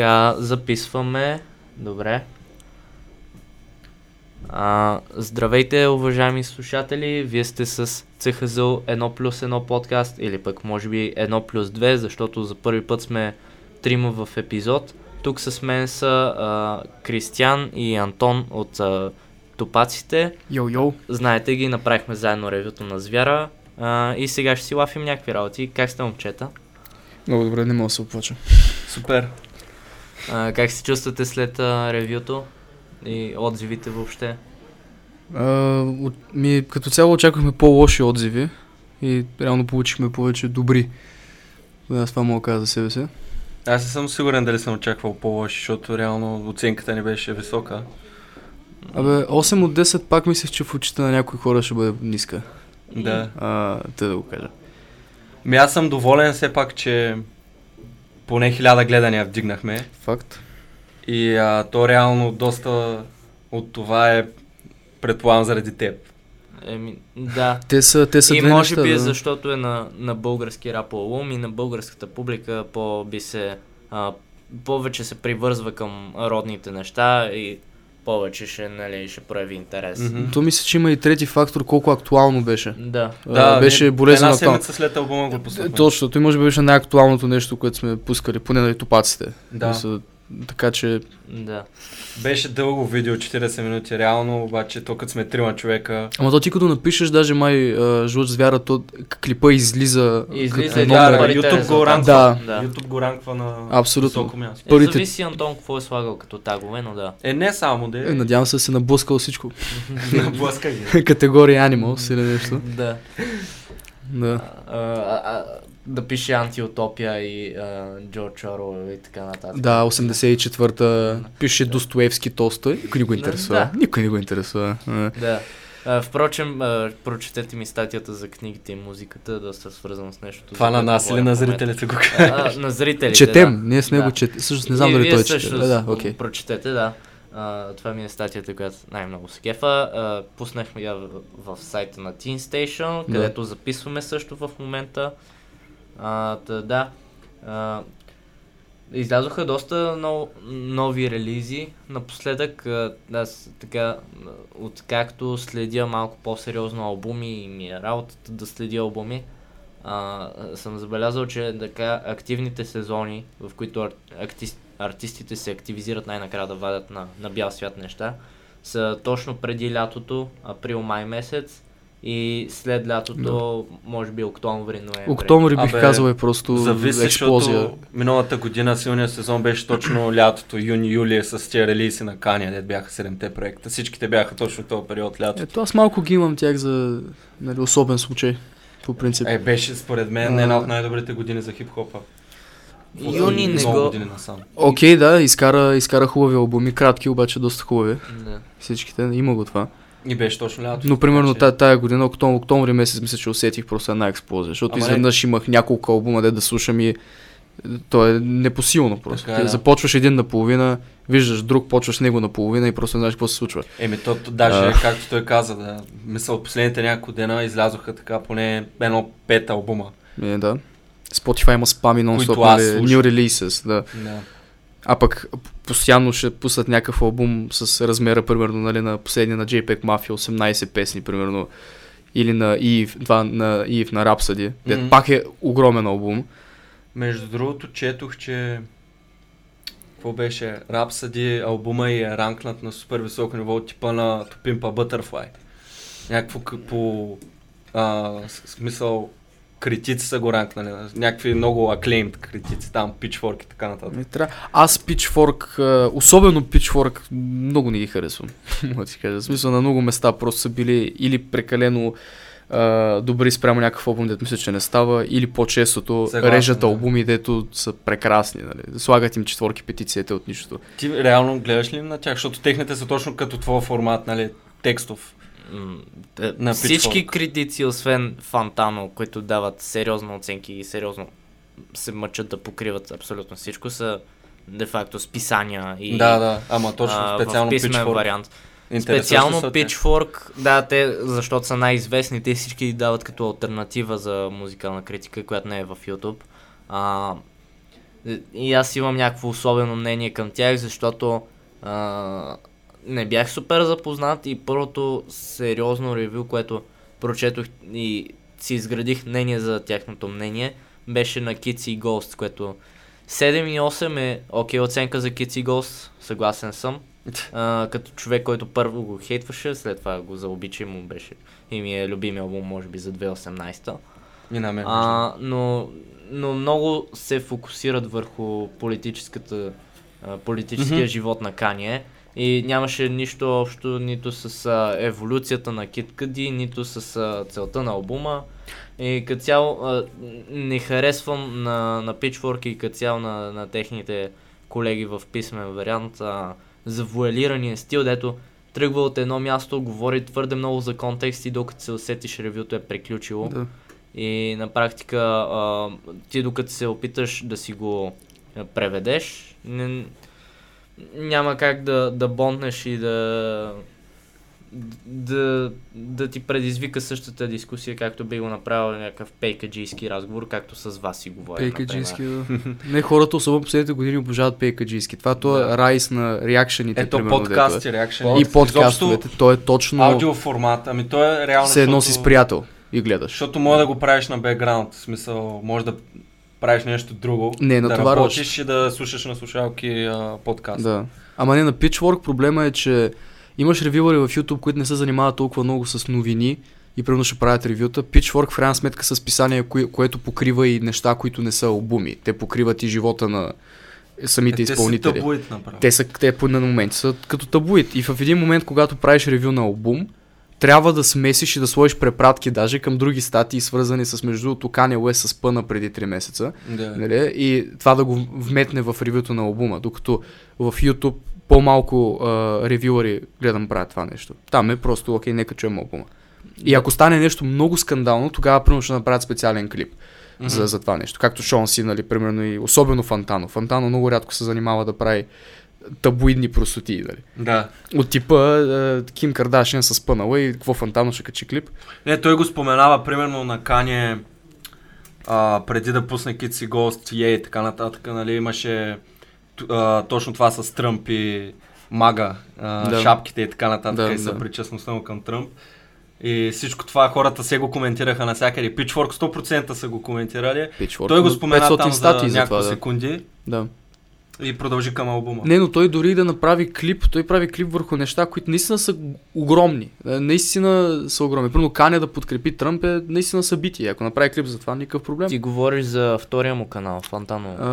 така, записваме. Добре. А, здравейте, уважаеми слушатели! Вие сте с ЦХЗЛ 1 плюс 1 подкаст или пък може би 1 плюс 2, защото за първи път сме трима в епизод. Тук с мен са а, Кристиян и Антон от а, Топаците. Йо-йо. Знаете ги, направихме заедно ревюто на Звяра. А, и сега ще си лафим някакви работи. Как сте, момчета? Много добре, не мога да се оплача. Супер. А, как се чувствате след а, ревюто и отзивите въобще? А, от, ми, като цяло очаквахме по-лоши отзиви и реално получихме повече добри. Аз това мога да кажа за себе си. Аз не съм сигурен дали съм очаквал по-лоши, защото реално оценката ни беше висока. Абе, 8 от 10 пак мислех, че в очите на някои хора ще бъде ниска. Да. А, те да го кажа. Ми аз съм доволен все пак, че поне хиляда гледания вдигнахме. Факт. И а, то реално доста от това е предполагам заради теб. Еми, да. Те са, те са и две може неща, би да. защото е на, на български рап албум и на българската публика по би се а, повече се привързва към родните неща и повече ще, нали, ще прояви интерес. Мгм. То мисля, че има и трети фактор, колко актуално беше. Да. А, беше ние болезнено Една актуално. седмица след албума го пуснахме. Точно, той може би беше най-актуалното нещо, което сме пускали, поне на топаците. Да. Мисля, така че, Да. Беше дълго видео, 40 минути реално, обаче то като сме трима човека. ама то ти като напишеш, даже май Жлъч звяра, то клипа излиза, Излиза като да, номер. YouTube го ранква. Да. Да. YouTube го ранква на Абсолютно. високо място. Е, Първите- зависи Антон какво е слагал като тагове, но да. Е, не само да Е, надявам се се наблъскал всичко. Наблъска ги. Категория Animals или нещо. Да. Да. А, а, а, да пише антиутопия и а, Джордж Орвел и така нататък. Да, 84-та пише Достоевски Толстой. Никой не го интересува. Да. Никой не го интересува. Да. А, впрочем, а, прочетете ми статията за книгите и музиката, да са свързано с нещо. Това на нас или на в зрителите го А, на зрителите, Четем, да. ние с него Да. четем. Всъщност не знам дали той чете. също Да, да, окей. Прочетете, да. А, това ми е статията, която най-много се кефа. А, пуснахме я в, в сайта на Teen Station, Да. където записваме също в момента. А, да. А, излязоха доста нов, нови релизи. Напоследък, аз така, откакто следя малко по-сериозно албуми и ми е работата да следя албуми, а, съм забелязал, че така активните сезони, в които ар, акти, артистите се активизират най-накрая да вадят на, на бял свят неща, са точно преди лятото, април-май месец и след лятото, може би октомври, ноември. Октомври бих Абе, казал е просто Зависи, експлозия. защото миналата година силният сезон беше точно лятото, юни-юли с тия релизи на Кания, дет бяха 7-те проекта. Всичките бяха точно този период лято. Ето аз малко ги имам тях за нали, особен случай. По принцип. Е, беше според мен А. една от най-добрите години за хип-хопа. Юни не го... Окей, да, изкара, изкара хубави албуми, кратки, обаче доста хубави. Да. Всичките, има го това. И беше точно лято. Но примерно така че- тая, година, октомври, октомври месец, мисля, че усетих просто една експлозия, защото Ама не- изведнъж имах няколко албума, де да слушам и то е непосилно просто. Така е, да. Започваш един наполовина, виждаш друг, почваш него наполовина и просто не знаеш какво се случва. Еми, то, то даже, А. както той каза, да, мисъл, последните няколко дена излязоха така поне едно пет албума. Е, да. Spotify има спами нон-стоп, нали, new releases, да. Да. А пък постоянно ще пуснат някакъв албум с размера, примерно, нали, на последния на JPEG Mafia, 18 песни, примерно, или на Eve, това на Eve на Rhapsody, mm Мгм. пак е огромен албум. Между другото, четох, че какво беше? Rhapsody албума и е ранкнат на супер високо ниво от типа на a Butterfly. Някакво по а, смисъл критици са го ранкнали. Някакви много acclaimed критици, там Pitchfork и така нататък. Не трябва. Аз Pitchfork, особено Pitchfork, много не ги харесвам. Мога ти кажа. В смисъл на много места просто са били или прекалено а, добри спрямо някакъв албум, дето мисля, че не става, или по-честото Съгласен, режат да. албуми, дето са прекрасни. Нали. Слагат им четворки, петицията от нищото. Ти реално гледаш ли на тях? Защото техните са точно като твоя формат, нали? Текстов. На Всички Pitchfork. критици, освен Фантано, които дават сериозно оценки и сериозно се мъчат да покриват абсолютно всичко, са де-факто списания и Да, да, ама точно а, специално писмен Pitchfork. вариант. Специално? Pitchfork, да, те, защото са най-известни, те всички ги дават като альтернатива за музикална критика, която не е в YouTube. А, И аз имам някакво особено мнение към тях, защото а, не бях супер запознат и първото сериозно ревю, което прочетох и си изградих мнение за тяхното мнение, беше на Kids и Ghost, което 7 и 8 е окей оценка за Kids и Ghost, съгласен съм. А, като човек, който първо го хейтваше, след това го заобича и му беше и ми е любимия албум, може би, за 2018. И на мен. А, но, но много се фокусират върху политическата, политическия живот на Кание. И нямаше нищо общо нито с а, еволюцията на Кит Къди, нито с а, целта на албума. И като цяло а, не харесвам на, на Pitchfork и като цяло на, на техните колеги в писмен вариант а, завуалирания стил, дето тръгва от едно място, говори твърде много за контекст и докато се усетиш ревюто е приключило. Да. И на практика а, ти докато се опиташ да си го преведеш, не, няма как да, да бонтнеш и да, да, да ти предизвика същата дискусия, както би го направил някакъв пейкаджийски разговор, както с вас си говоря. Пейкаджийски, да. Не, хората, особено последните години, обожават пейкаджийски. Това то е Да. райс на реакшените. Ето примерно, подкасти, е. И подкастовете. То е точно Аудиоформат. Ами то е реално. се едно си с приятел и гледаш. Защото може да го правиш на бекграунд. В смисъл, може да правиш нещо друго. Не, да натоварваш. работиш и да слушаш на слушалки а, подкаст. Да. Ама не, на Pitchfork проблема е, че имаш ревювъри в YouTube, които не се занимават толкова много с новини и примерно ще правят ревюта. Pitchfork в крайна сметка са списания, кое, което покрива и неща, които не са албуми. Те покриват и живота на самите Е, те изпълнители. Си табуит направо. Те са те на момент са като табуит. И в един момент, когато правиш ревю на албум, трябва да смесиш и да сложиш препратки даже към други статии, свързани с между другото Kanye West с пъна преди 3 месеца. Да. Нали? И това да го вметне в ревюто на албума, докато в YouTube по-малко а, ревюъри гледам правят това нещо. Там е просто, окей, нека чуем албума. И ако стане нещо много скандално, тогава примерно ще направят специален клип за, за това нещо. Както Шон Си, нали, примерно и особено Фантано. Фантано много рядко се занимава да прави табуидни простоти, нали. Да. От типа е, Ким Кардашин с пънала и какво Фантано ще качи клип. Не, той го споменава примерно на Кане а, преди да пусне Kids и Ghost, Ye и така нататък, нали, имаше а, точно това с Тръмп и Мага, а, Да. шапките и така нататък Да, и да. съпричастността му към Тръмп. И всичко това хората се го коментираха навсякъде. Pitchfork 100% са го коментирали. Pitchfork. Той го спомена 500 там за няколко секунди да. И продължи към албума. Не, но той дори да направи клип, той прави клип върху неща, които наистина са огромни. Е, Наистина са огромни. Примерно Каня да подкрепи Тръмп е наистина събитие. Ако направи клип за това, никакъв проблем. Ти говориш за втория му канал, Фантано. А,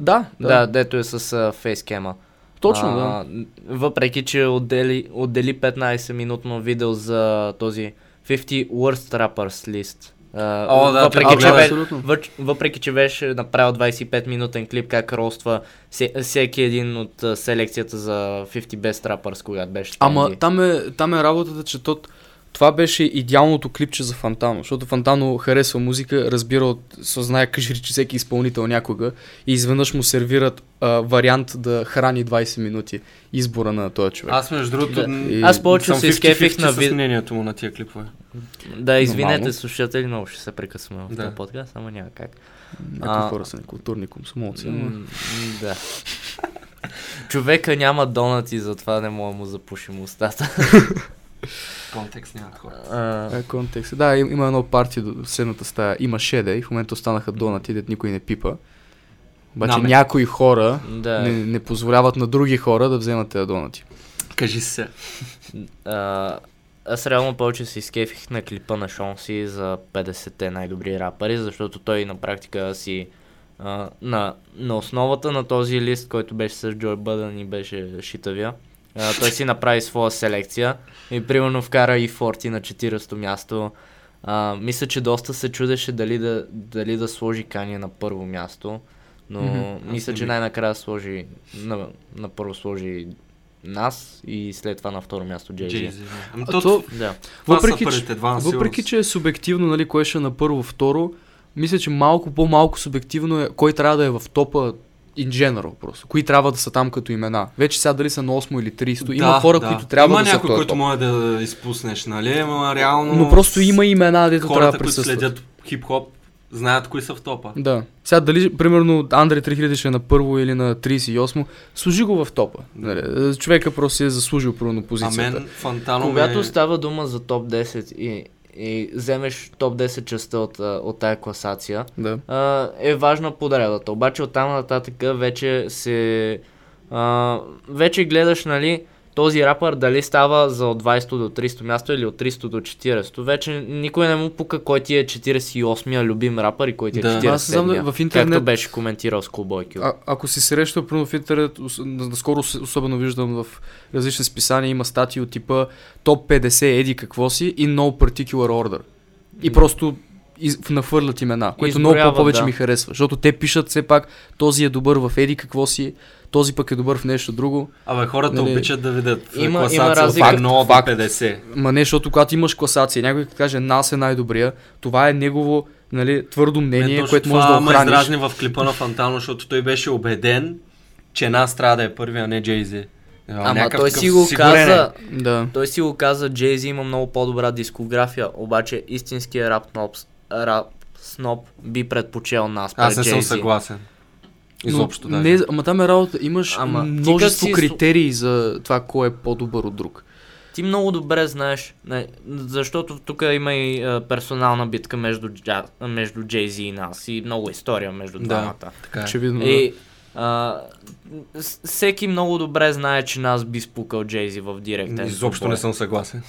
да, да, да, дето е с фейскема. точно, да. А, Въпреки, че отдели, отдели 15 минутно видео за този 50 Worst Rappers List. А, О, да, въпреки, че бе, въпреки, че беше направил 25 минутен клип как роства се, всеки един от селекцията за 50 Best Rappers, когато беше Ама там е, там е работата, че тот, това беше идеалното клипче за Фантано, защото Фантано харесва музика, разбира от, съзнае кажи че всеки изпълнител някога и изведнъж му сервират а, вариант да храни 20 минути избора на този човек. Аз между другото Да. И- Аз повече се изкефих 50-50 на вид... мнението му на тия клипове. Да, извинете, Нормално. слушатели, много ще се прекъсваме в Да. този подкаст, ама няма как. Някои а- хора са некултурни комсомолци. М, да. Човека няма донати, затова не мога да му запушим устата. Контекст няма хора. А, Е, контекст. Да, им- има едно парти до седната стая. Има шеде и в момента останаха донати, дет никой не пипа. Обаче Наме. някои хора да. не, не позволяват на други хора да вземат тези донати. Кажи се. А, аз реално повече се изкефих на клипа на Шонси за 50-те най-добри рапъри, защото той на практика си а, на, на основата на този лист, който беше с Джой Бъдън и беше шитавия, а, той си направи своя селекция и примерно вкара и Форти на 40-то място. А, мисля, че доста се чудеше дали да, дали да сложи Кания на първо място, но Мгм. мисля, че най-накрая сложи на, на първо сложи нас и след това на второ място. Jay-Z. Ами то, то- Да. въпреки, че- Въпреки, че е субективно, нали, кое ще е на първо, второ, мисля, че малко по-малко субективно е кой трябва да е в топа in general просто. Кои трябва да са там като имена. Вече сега дали са на 8 или 30. Има хора, които трябва има да са някой, който може да изпуснеш, нали? Ама реално... Но просто има имена, дето трябва хората, да които присъстват. следят хип-хоп, знаят кои са в топа. Да. Сега дали, примерно, Андре 3000 ще е на първо или на 38, служи го в топа. Нали, човека просто си е заслужил първо А позицията. мен Фантано Когато ме... става дума за топ 10 и, и вземеш топ 10 частта от, от тая класация, Да. а, е важна подредата. Обаче оттам нататък вече се... А, вече гледаш, нали, този рапър дали става за от 20 до 300 място или от 300 до 40. Вече никой не му пука кой ти е 48-я любим рапър и кой ти е Да. 47-я. Аз знам, в интернет- Както беше коментирал с Q. А, ако си срещал примерно в интернет, наскоро особено виждам в различни списания, има статии от типа топ 50 еди какво си и no particular order. И просто из, нахвърлят имена, което много Изброяват, по-повече да. ми харесва, защото те пишат все пак този е добър в еди какво си, този пък е добър в нещо друго. Абе, хората Нали, обичат да видят има- има класация от разлика. 1 до Факт. 50. Ма не, защото когато имаш класация, някой като каже нас е най-добрия, това е негово нали, твърдо мнение, точно което това може да ме охраниш. издразни в клипа на Фантано, защото той беше убеден, че нас трябва да е първи, а не Джейзи. Ама той си го каза, Да. той си го каза, Джейзи има много по-добра дискография, обаче истинският рап, ноп, рап сноп би предпочел нас Аз не съм съгласен. Изобщо Но, да. не, ама там е работа. Имаш Ама множество си- критерии за това, кой е по-добър от друг. Ти много добре знаеш, не, защото тук има и а, персонална битка между, Джа, между Jay-Z и нас и много история между Да. двамата. Така е. Очевидно. И а, всеки много добре знае, че нас би спукал Jay-Z в директен. Изобщо не съм съгласен.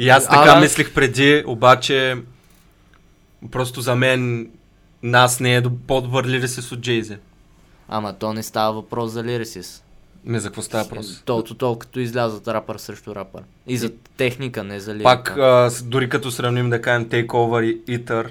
И аз А, така да. мислих преди, обаче просто за мен нас не е до- по-добър лирисис от Джейзи. Ама то не става въпрос за лирисис. Ме за какво става въпрос? Толкова, толкова излязат рапър срещу рапър. И за техника, не за лирика. Пак, а, дори като сравним да кажем Takeover и Eater,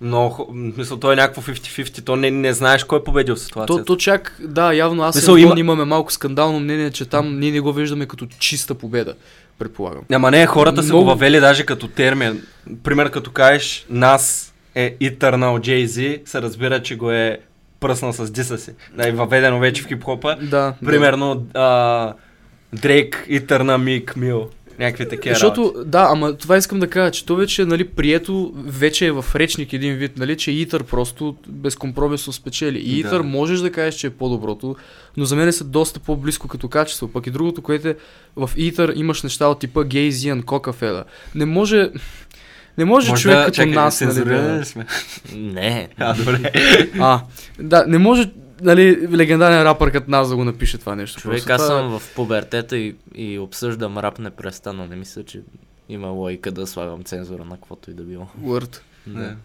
но, хо- м, мисъл, той е някакво 50-50, то не, не знаеш кой е победил в То, ситуацията. то чак, да, явно аз Мисъл, и има- имаме малко скандално мнение, че там ние не го виждаме като чиста победа, предполагам. Ама не, хората са Много- го въвели даже като термин. Пример като кажеш, нас е Eternal Jay-Z, се разбира, че го е пръснал с диса си. Да, е въведено вече в хип-хопа. Да. Примерно а, Дрейк, Eternal Meek Mill. Някакви Да. такива Защото, да, ама това искам да кажа, че то вече е нали, прието, вече е в речник един вид, нали, че Итър просто безкомпромисно спечели. И Да. Итър можеш да кажеш, че е по-доброто, но за мен са доста по-близко като качество. Пък и другото, което е, в Итър имаш неща от типа Гейзиан, Кокафела. Не може, не може, Може човек да, като чакай, нас, нали, да... сме? Не. А, добре. А, да, не може, нали, легендарен рапър като нас да го напише това нещо. Човек, Просто аз това е- съм в пубертета и, и обсъждам рап непрестанно. Не мисля, че има логика да слагам цензура на каквото и да било. Word. Не.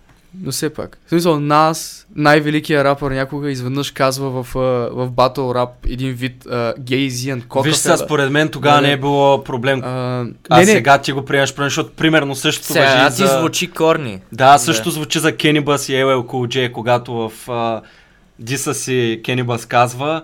Но все пак. В смисъл, нас, най-великият рапър някога изведнъж казва в, а, в батл рап един вид гейзиан кока. Виж сега, според мен тогава не е било проблем. А, А не, не, сега ти го приемаш, защото примерно същото Сега въжи ти за... звучи корни. Да, също звучи за Кенибас и LL Cool J, когато в а, диса си Кенибас казва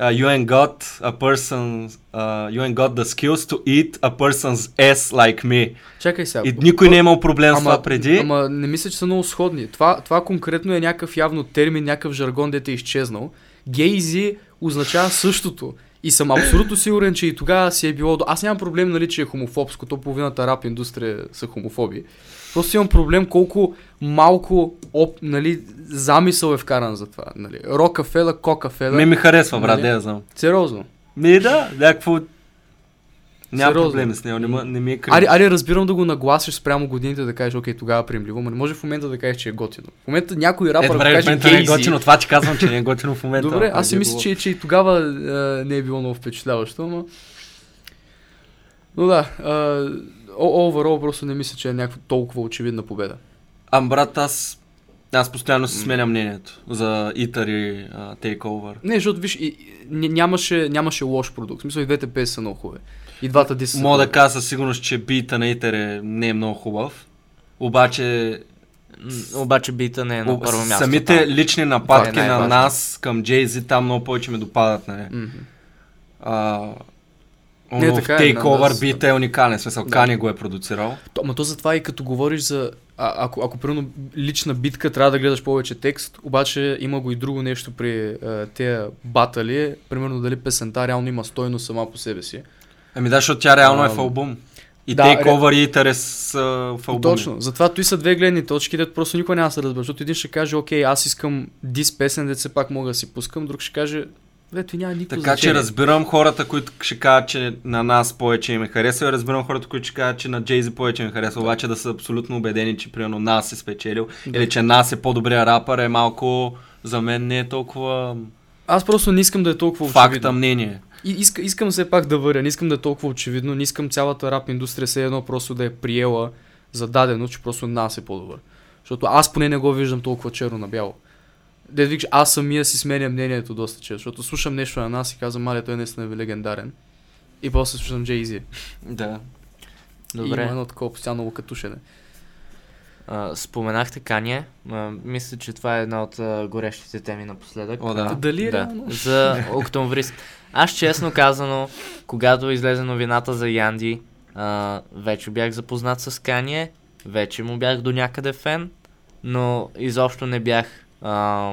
uh, you ain't got a person uh, you ain't got the skills to eat a person's ass like me. чакай сега. И никой не е имал проблем с това преди. Ама не мисля, че са много сходни. Това, това конкретно е някакъв явно термин, някакъв жаргон, дете е изчезнал. Гейзи означава същото. И съм абсолютно сигурен, че и тогава си е било... Аз нямам проблем, нали, че е хомофобско, то половината рап индустрия са хомофоби. Просто имам проблем колко малко оп, нали, замисъл е вкаран за това. Нали. Рокафела, Кокафела. Ме ми харесва, брат, Нали? да я знам. Сериозно. Ми да, някакво... Няма Сериозно. проблеми с него, не, не ми е крив. Аре, аре, разбирам да го нагласиш спрямо годините, да кажеш, окей, тогава приемливо, но не може в момента да кажеш, че е готино. В момента някой Е, рапър добре, в каже момента не е готино, това ти казвам, че не е готино в момента. Добре, аз си е мисля, че, че и тогава а, не е било много впечатляващо, но... Но да, а, overall просто не мисля, че е някаква толкова очевидна победа. Ам, брат, аз... Аз постоянно си сменя мнението за Итър и а, Takeover. Не, защото виж, и, и, ня- нямаше, нямаше лош продукт. В смисъл и двете песни са много хубави. И двата диса са Мога да кажа със сигурност, че бита на Итър е, не е много хубав. Обаче Обаче бита не е на първо място. самите там. лични нападки е на нас към Jay-Z там много повече ме допадат. Нали? А, Не, не, в така е, Takeover нас- бита е уникален, смисъл Да. Кани го е продуцирал. То, ама то затова и като говориш за... А, ако, ако примерно лична битка, трябва да гледаш повече текст, обаче има го и друго нещо при а, тези батали. Примерно дали песента реално има стойност сама по себе си. Ами да, защото тя реално е Ам, в албум. И Да, Take ре- Over и Interest са в албуми. Точно. Затова той са две гледни точки, дето просто никой няма да се разбере. Защото един ще каже, окей, аз искам дис песен, дето все пак мога да си пускам, друг ще каже, ето няма никакво Така че значение. разбирам хората, които ще кажат, че на нас повече им е харесва, и разбирам хората, които ще кажат, че на Джейзи повече им е харесва, обаче да са абсолютно убедени, че примерно нас е спечелил, Да. или че нас е по-добрия рапър, е малко, за мен не е толкова Аз просто не искам да е толкова факта очевидно. мнение. И иска, искам все пак да въря, не искам да е толкова очевидно, не искам цялата рап индустрия все едно просто да е приела за дадено, че просто нас е по-добър. Защото аз поне не го виждам толкова черно на бяло. Да викаш, аз самия си сменя мнението доста често, защото слушам нещо на нас и казвам, маля, той наистина е легендарен. И после слушам Jay-Z. Да. И има Добре. едно такова постоянно локатушене. А, споменахте. А, мисля, че това е една от горещите теми напоследък. О, да. Дали е да. реално? За октомвриск. Аз честно казано, когато излезе новината за Янди, а, вече бях запознат с Кanye, вече му бях до някъде фен, но изобщо не бях а,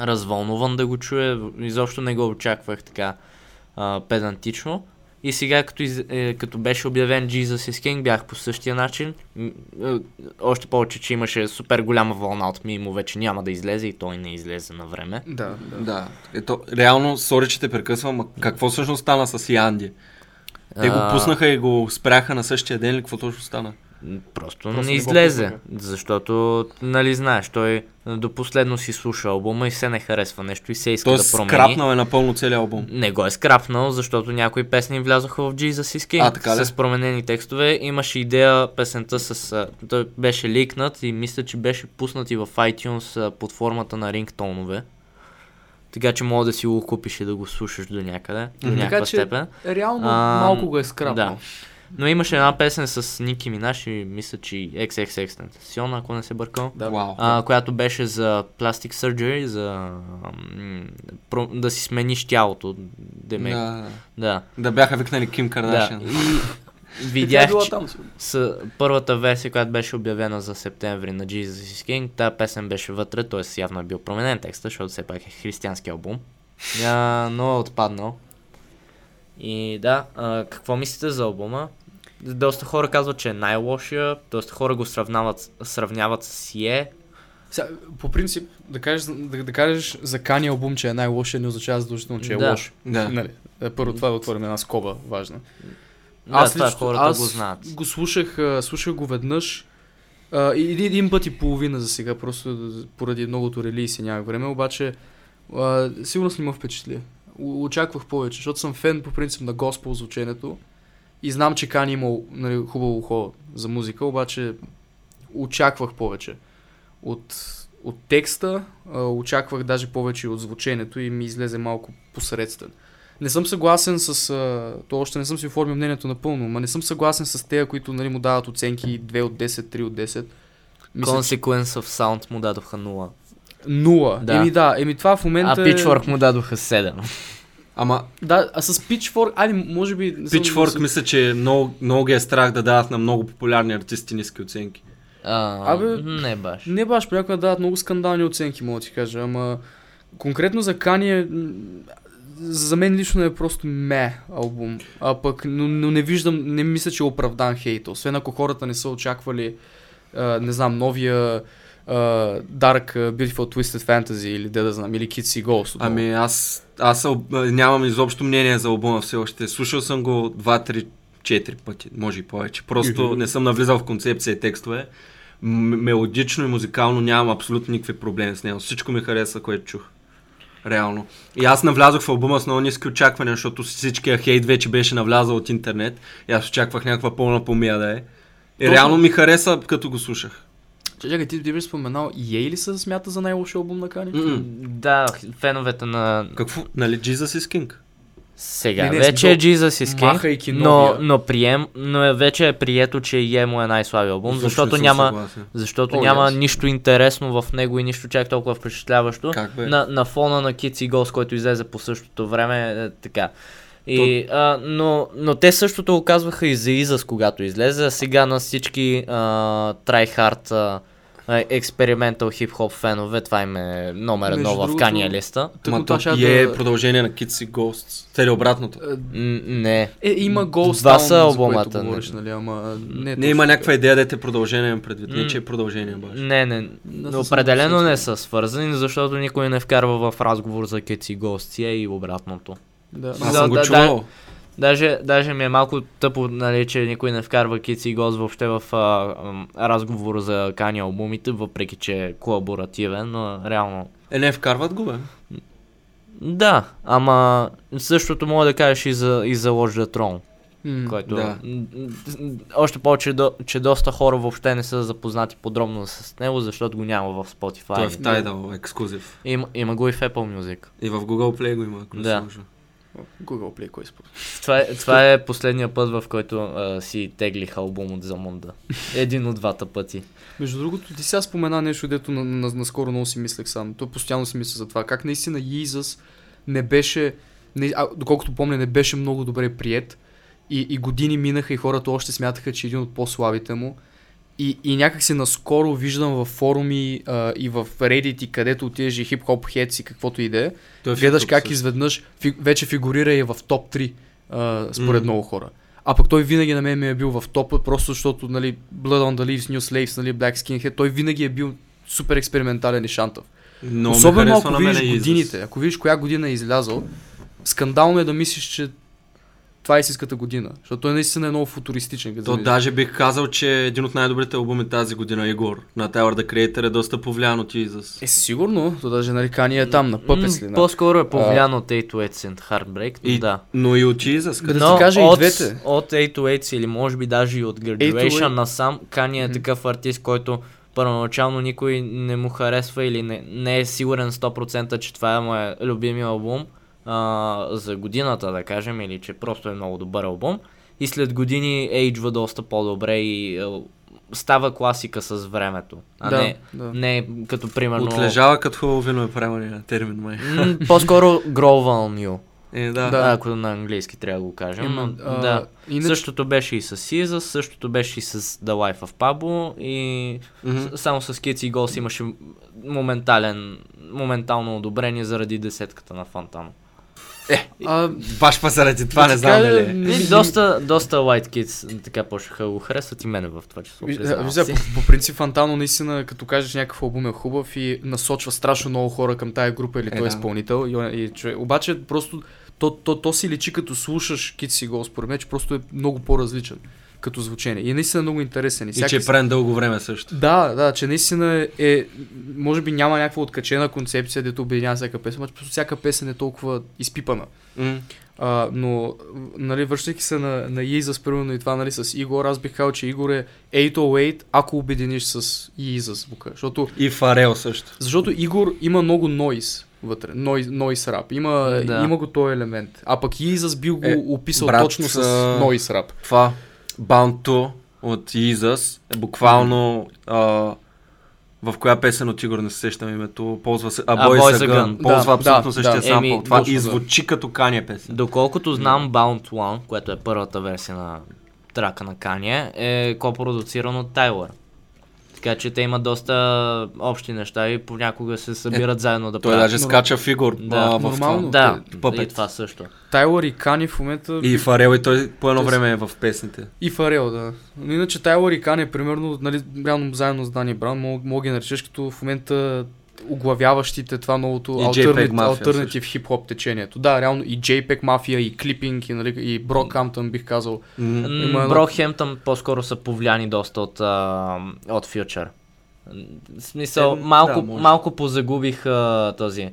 развълнуван да го чуя, изобщо не го очаквах така а, педантично. И сега, като, из, е, като беше обявен Jesus is King, бях по същия начин. Е, още повече, че имаше супер голяма вълна от мимо, вече няма да излезе и той не излезе на време. Да, да. Да. Ето, реално, сори, че те прекъсвам, а какво всъщност стана с Янди? Те го пуснаха и го спряха на същия ден или какво точно стана? Просто, Просто не не излезе, пуснаха. защото, нали знаеш, той до последно си слуша албума и се не харесва нещо и се иска Тоест, да промени. скрапнал е напълно целият албум. Не го е скрапнал, защото някои песни влязоха в Jesus is King А, така ли? с променени текстове. Имаше идея песента с... Той беше ликнат и мисля, че беше пуснат и в iTunes под формата на рингтонове. Така че мога да си го купиш и да го слушаш до някъде, до Мгм. някаква Така че- степен. Реално А, малко го е скрапнал. да. Но имаше една песен с Ники Минаш и мисля, че XXX Tentacion, ако не се бъркам. Да. Вау. А, която беше за plastic surgery, за м, про- да си смениш тялото. Демек. Да. Да, да. да бяха викнали Ким да. Кардашиан. И е видях, че там. с първата версия, която беше обявена за септември на Jesus is King, тази песен беше вътре, т.е. явно е бил променен текста, защото все пак е християнски албум. А, но е отпаднал. И да, а, какво мислите за албума? Доста хора казват, че е най-лошия, доста хора го сравняват, сравняват с Е. Сега, по принцип, да кажеш, да, да кажеш за Кани албум, че е най-лошия, не означава задължително, че е Да. лош. Да. Нали? Е, Първо това е да отворим една скоба, важна. Да, това хората аз го знаят. го слушах, слушах го веднъж и един, един път и половина за сега, просто поради многото релиси нямах време, обаче а, сигурно не ме впечатли. Очаквах повече, защото съм фен по принцип на госпел звученето и знам, че Кани имал нали, хубаво ухо за музика, обаче очаквах повече. От, от текста а, очаквах даже повече от звученето и ми излезе малко посредствен. Не съм съгласен с... А, то още не съм си оформил мнението напълно, но не съм съгласен с тея, които нали, му дават оценки 2 от 10, 3 от 10. Мисля, Consequence of Sound му дадоха 0. нула. Да. Еми да, еми това в момента А Pitchfork му дадоха 7. Ама Да, а с Pitchfork, айде, може би... съм- Pitchfork мисля, че много, много ги е страх да дават на много популярни артисти ниски оценки. А, Абе, не баш. Не баш, понякога дават много скандални оценки, мога да ти кажа, ама конкретно за Кани за мен лично е просто ме албум. А пък, но, но не виждам, не мисля, че е оправдан хейт. Освен ако хората не са очаквали, а, не знам, новия а, Dark Beautiful Twisted Fantasy или де да знам, или Kids See Ghost. Ами аз, аз нямам изобщо мнение за албума все още. Слушал съм го 2-3 4 пъти, може и повече. Просто не съм навлизал в концепция и текстове. М- мелодично и музикално нямам абсолютно никакви проблеми с него. Всичко ми хареса, което чух. Реално. И аз навлязох в албума с много ниски очаквания, защото всичкия хейт вече беше навлязал от интернет. И аз очаквах някаква пълна помия да е. И реално ми хареса, като го слушах. Чакай, ти, ти би споменал, Ей ли се смята за най-лошия албум на Кани? М-м. Да, феновете на Какво? Нали Jesus is King? сега. Не, не, вече е Jesus is King, но, но, прием, но е, вече е прието, че Емо е най-слаби албум, защото няма, съгласен. защото О, няма yes. нищо интересно в него и нищо чак толкова впечатляващо. Как бе? На, на фона на Kids и Ghost, който излезе по същото време, е, така. И, а, но, но те същото го казваха и за Изас, когато излезе, а сега на всички а, tryhard а, експериментал хип-хоп фенове, това им е номер едно в Кания листа. Ма то и е да- продължение на Kids и Ghosts. Цели обратното. Е, не. Е, има Ghost Два са албумата, не. говориш, нали, ама не, Не точно има някаква идея да те продължение предвид. Не, че е продължение баш. Не, не. Да, Определено не са свързани, защото никой не вкарва в разговор за Кеци Гости и обратното. Да. Аз съм го чувал. Даже, даже ми е малко тъпо, нали, че никой не вкарва Кици и Гост въобще в а, разговор за Кани албумите, въпреки че е колаборативен, но реално. Е, не, вкарват го, бе. Да, ама същото мога да кажеш и за, и за Lodge the Throne, М, който... да. Още повече, до, че доста хора въобще не са запознати подробно с него, защото го няма в Spotify. Той е в Tidal, ексклюзив. Има, има го и в Apple Music. И в Google Play го има, ако не Да. се лъжа. Google Play, кой според? Това е, това е последния път, в който а, си теглих албум от Замунда. Един от двата пъти. Между другото, ти сега спомена нещо, дето на, на, наскоро много си мислех сам. То постоянно си мисля за това. Как наистина Jesus не беше, не, а, доколкото помня, не беше много добре прият. И, и години минаха и хората още смятаха, че е един от по-слабите му. И, и някак си наскоро виждам във форуми а, и в Reddit, и където отидеш и хип-хоп хедс и каквото и да е, е гледаш как също. изведнъж фи, вече фигурира и в топ 3, а, според М. много хора. А пък той винаги на мен ми е бил в топа, просто защото, нали, Blood on the Leaves, New Slaves, нали, Black Skinhead, той винаги е бил супер експериментален и шантав. Много Особено ако видиш годините, ако видиш коя година е излязъл, скандално е да мислиш, че това е истинската година, защото той наистина е много футуристичен. като То видиш. даже бих казал, че един от най-добрите албуми тази година, Игор, на Tyler the Creator е доста повлиян от Jesus. Е, сигурно, то даже нарекание е там, на пъпесли. М, По-скоро е повлиян от 808 and Heartbreak, но И, да. Но и от Jesus, Да къде ти кажа и от, двете. От 808 или може би даже и от 808 Graduation насам, Кани е такъв артист, който първоначално никой не му харесва или не, не е сигурен 100% че това е моят любимия албум а, за годината, да кажем, или че просто е много добър албум. И след години ейджва доста по-добре и а, става класика с времето. А да, не, да. не като примерно... Отлежава като хубаво вино е правилният термин, май. М, По-скоро grow on you, Е, да. Да. ако на английски трябва да го кажем. Има, но, а, да. Иначе, Същото беше и с Сиза, същото беше и с The Life of Pablo и с- само с Kids и Ghost имаше моментален, моментално одобрение заради десетката на Фантано. а, Баш па заради това, не знам е, дали. е. не- И доста, доста White Kids така почнаха го харесват и мене в това число. Вижда, по, по принцип Фантано наистина, като кажеш някакъв албум е хубав и насочва страшно много хора към тая група или Е, той да. изпълнител. И, и, човек, обаче просто то, то, то си личи като слушаш Kids си Go, според мен, че просто е много по-различен като звучение. И е наистина много интересен. И че е правен дълго време също. Да, да, че наистина е, може би няма някаква откачена концепция, дето обединява всяка песен, но просто всяка песен е толкова изпипана. М. А, но, нали, връщайки се на, на Jesus, примерно и това, нали, с Игор, аз бих казал, че Игор е 808, ако обединиш с Jesus звука. Защото, И Фарел също. защото Игор има много нойз вътре, нойз, нойз рап. Има, Да. има го този елемент. А пък Jesus бил го Е, описал брат, точно с а, нойз рап. Това Bound от Jesus е буквално а, в коя песен от Игор не се сещам името, ползва се, а, А, Boy Boy is is a a Gun, Gun. ползва Да, абсолютно да, същия да. сампл. Еми, Това и да. звучи като Кания песен. Доколкото знам Bound One, което е първата версия на трака на Кания, е копродуциран от Тайлър. Така че те имат доста общи неща и понякога се събират заедно да Той правят. даже скача фигур Да, а, в нормално. това. Да, Puppet. и това също. Тайлър и Кани в момента... И Фарел и той по едно време е в песните. И Фарел, да. Но иначе Тайлър и Кани, примерно, нали, реално заедно с Дани Браун, мога, мога ги наречеш като в момента оглавяващите това новото альтернатив, хип-хоп течението. Да, реално и JPEG Mafia, и Clipping, и, нали, и Брокхамптън бих казал. М. Има Брокхемптън по-скоро са повлияни доста от, а, от Future. В смисъл, Е, малко, да, може. малко позагубих а, този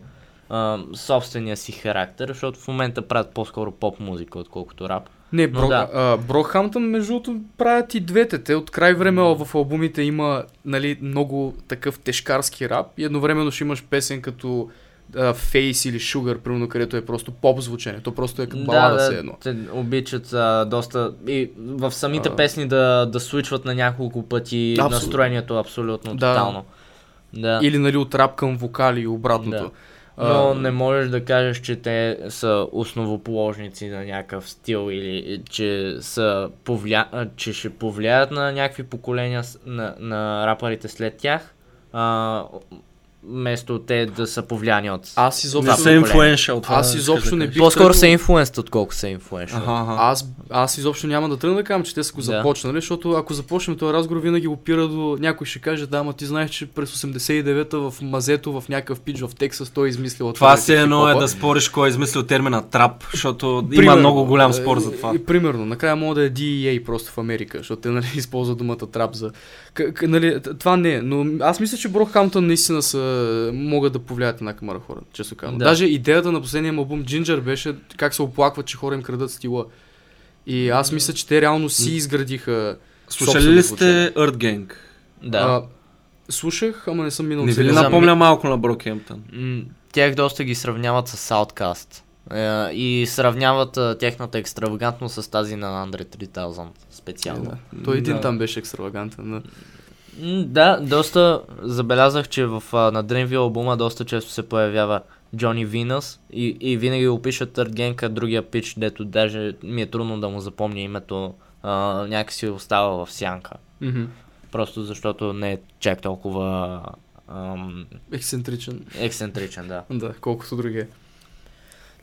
а, собствения си характер, защото в момента правят по-скоро поп музика, отколкото рап. Не, Но Бро, да. а, Брокхамптън, между другото, правят и двете. Те от край време в албумите има нали, много такъв тежкарски рап и едновременно ще имаш песен като Face или Sugar, примерно, където е просто поп звучение. То просто е като балада да, все едно. те обичат а, доста и в самите А. песни да, да свичват на няколко пъти Абсолютно. настроението абсолютно Да. тотално. Да. Или нали, от рап към вокали и обратното. Да. Но не можеш да кажеш, че те са основоположници на някакъв стил или че, са повля... че ще повлияят на някакви поколения на, на рапърите след тях. а, вместо те да са повлияни от... Аз Не изобщо, са поколение. инфлуеншъл. това Аз изобщо не бих По-скоро тръгнал- са инфлуенсът, отколко са инфлуеншъл. Аха, аха. Аз, аз изобщо няма да тръгна да кажам, че те са го Да. започнали, защото ако започнем този разговор, винаги опира до някой ще каже, да, ама ти знаеш, че през 89-та в мазето, в някакъв пич в Тексас, той е измислил Това алтернатив се едно е да спориш кой е измислил термина трап, защото има Примерно, много голям е, спор за това. И, примерно, накрая мога да е DEA просто в Америка, защото те нали, използват думата трап за... К- к- нали, това не е, но аз мисля, че Брокхамптън наистина са, могат да повлияят на камара хора, често казвам. Да. Даже идеята на последния му албум Ginger беше как се оплакват, че хора им крадат стила. И аз мисля, че те реално си изградиха Слушали ли сте Earth Gang? Да. А, слушах, ама не съм минал Не ви ли напомня малко на Брокемптън? Тях доста ги сравняват с Outcast. И сравняват тяхната екстравагантност с тази на Andre 3000 специално. Да. Той един Да. там беше екстравагантен. Да. Доста забелязах, че в, а, на Dreamville албума доста често се появява Джони Винас и, и винаги го пишат Third Gang, а другия пич, дето даже ми е трудно да му запомня името, а, някакси остава в сянка. Мгм. Просто защото не е чак толкова ам, Ексцентричен. ексцентричен, да. Да, колкото другия.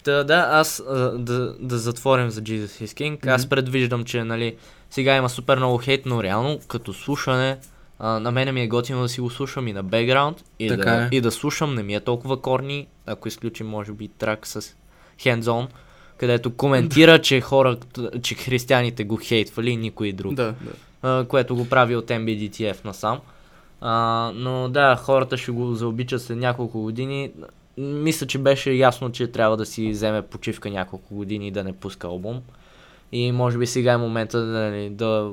Та, да, аз да, да затворим за Jesus is King. Аз Мгм. предвиждам, че нали, сега има супер много хейт, но реално като слушане а, на мене ми е готино да си го слушам и на бекграунд и, Така да, е. и да слушам, не ми е толкова корни, ако изключим може би трак с Hands On, където коментира, че хора, че християните го хейтвали и никой друг Да, да. а, което го прави от MBDTF насам. А, но да, хората ще го заобичат след няколко години. Мисля, че беше ясно, че трябва да си вземе почивка няколко години и да не пуска албум. И може би сега е момента да, да,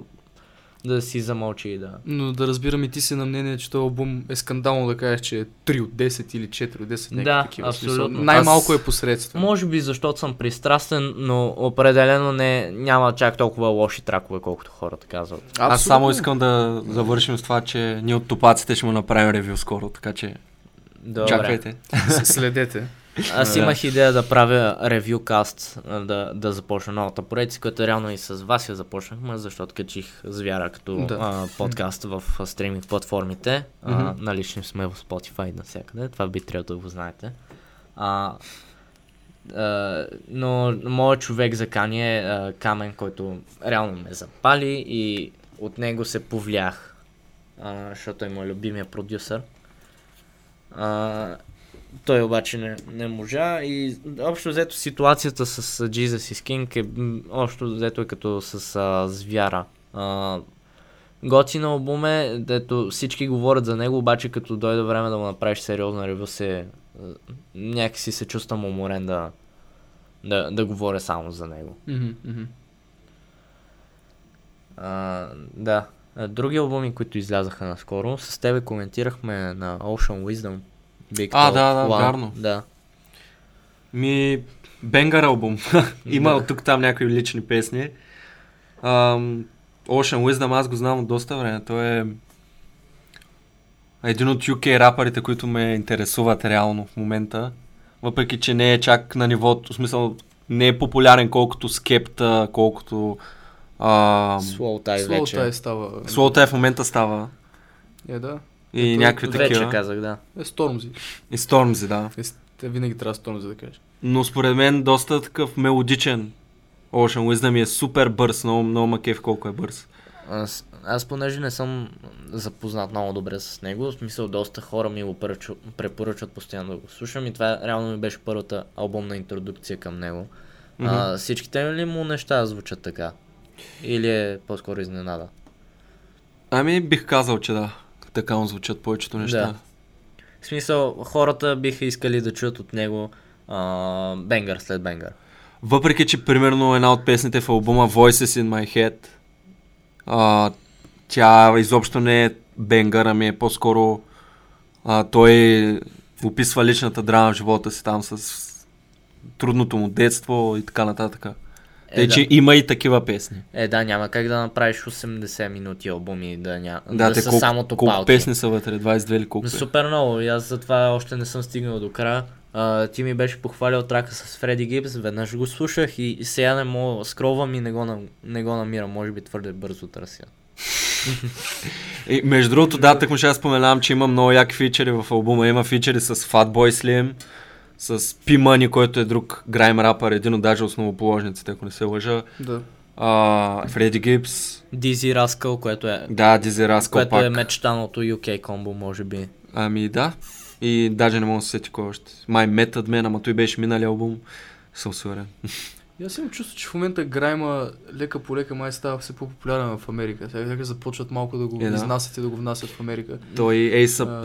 да си замълчи и да... Но да разбирам и ти си на мнение, че този албум е скандално да кажеш, че е 3 от 10 или 4 от 10. някакви Да, такива. Смисъл, абсолютно. Най-малко Аз- е посредствен. Може би защото съм пристрастен, но определено не, няма чак толкова лоши тракове, колкото хората казват. Аз само искам да завършим с това, че ние от топаците ще му направим ревю скоро, така че Добре. чакайте. Следете. Аз имах идея да правя ревю каст, а, да, да започна новата поредица, която реално и с вас я започнахме, защото качих Звяра като Да. а, подкаст в стриминг платформите. А, Мгм. налични сме в Spotify и навсякъде. Това би трябвало да го знаете. А, а, но моят човек за Кани е а, Камен, който реално ме запали и от него се повлях, а, защото е мой любимия продюсър. А, той обаче не, не можа и общо взето ситуацията с Jesus is King е общо взето е като с а, звяра. А, готина албум е, дето всички говорят за него, обаче като дойде време да му направиш сериозна ревю се а, някакси се чувствам уморен да, да, да говоря само за него. А, да. Други албуми, които излязаха наскоро, с тебе коментирахме на Ocean Wisdom. Big А, Talk да, да, One. вярно. Да. Ми, Бенгър албум. Има Да. от тук там някои лични песни. Ам, Ocean Wisdom аз го знам от доста време. Той е един от UK рапърите, които ме интересуват реално в момента. Въпреки, че не е чак на нивото, в смисъл не е популярен колкото Скепта, колкото Слово вече. тая става. Слоутай в момента става. Е, да. И Ето, някакви Вече такива. казах, да. Е, Стормзи. И Стормзи, да. Е, те винаги трябва Стормзи да кажеш. Но според мен доста такъв мелодичен. Ocean Wisdom е супер бърз, много, много макев колко е бърз. Аз, аз понеже не съм запознат много добре с него, в смисъл доста хора ми го препоръчват, постоянно да го слушам и това реално ми беше първата албумна интродукция към него. А, всичките ли му неща звучат така? Или е по-скоро изненада? Ами бих казал, че да. Така му звучат повечето неща. Да. В смисъл, хората биха искали да чуят от него а, бенгър след бенгър. Въпреки, че примерно една от песните в албума Voices in My Head, а, тя изобщо не е бенгър, ами е по-скоро а, той описва личната драма в живота си там с трудното му детство и така нататък. Е, Тъй, да. че има и такива песни. Е, да, няма как да направиш 80 минути албуми да, ня... Да, да те са колко, само колко топалки. песни са вътре? 22 или колко? е? Супер много и аз затова още не съм стигнал до края. А, ти ми беше похвалил трака с Фреди Гибс, веднъж го слушах и, и сега не мога, скровам и не го, на- не го намирам, може би твърде бързо търся. И, между другото, да, так му ще аз споменавам, че има много яки фичери в албума. Има фичери с Fatboy Slim, с P Money, който е друг грайм рапър, един от даже основоположниците, ако не се лъжа. Да. А, Фреди Гибс, Дизи Раскъл, което е, да, Дизи Раскъл което пак. е мечтаното UK комбо, може би. Ами да. И даже не мога да се сети кой още. Май Method Man, ама той беше минали албум. Съм сигурен. И аз имам чувство, че в момента грайма лека по лека май става все по-популярен в Америка. Сега сега започват малко да го Е, да. изнасят и да го внасят в Америка. Той A$AP.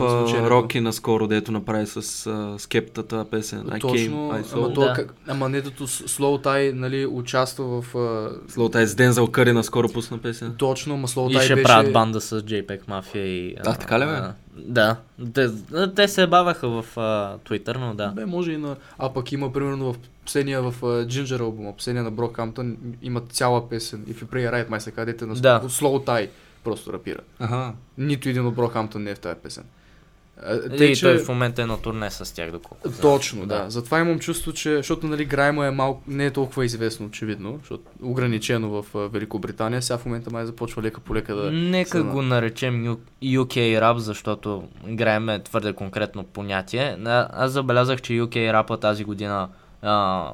Роки наскоро, дето направи с а, скептата песен. I Точно, came, I ама, то, Да. как, ама не дето с- Slow Tie, нали, участва в... А, Слоутай с Дензел Къри наскоро пусна песен. точно, ама Slow И Tie ще беше... правят банда с JPEG Mafia и... А, така ли, бе? а, Да. Те, те се баваха в а, Twitter, но да. Бе, може и на... А пък има, примерно, в последния в Ginger албума, последния на Брокхамптън, има цяла песен. If you pray right, май се кадете на Да. Slow Tie просто рапира. Ага. Нито един от Брокхамптън не е в тази песен. А, и той в момента е на турне с тях, доколко. Точно, да. Затова имам чувство, че, защото нали, Грайма е малко, не е толкова известно, очевидно, защото ограничено в а, Великобритания, сега в момента май започва лека по лека да... Нека се- го наречем UK рап, защото играем е твърде конкретно понятие. А- Аз забелязах, че UK рапа тази година а,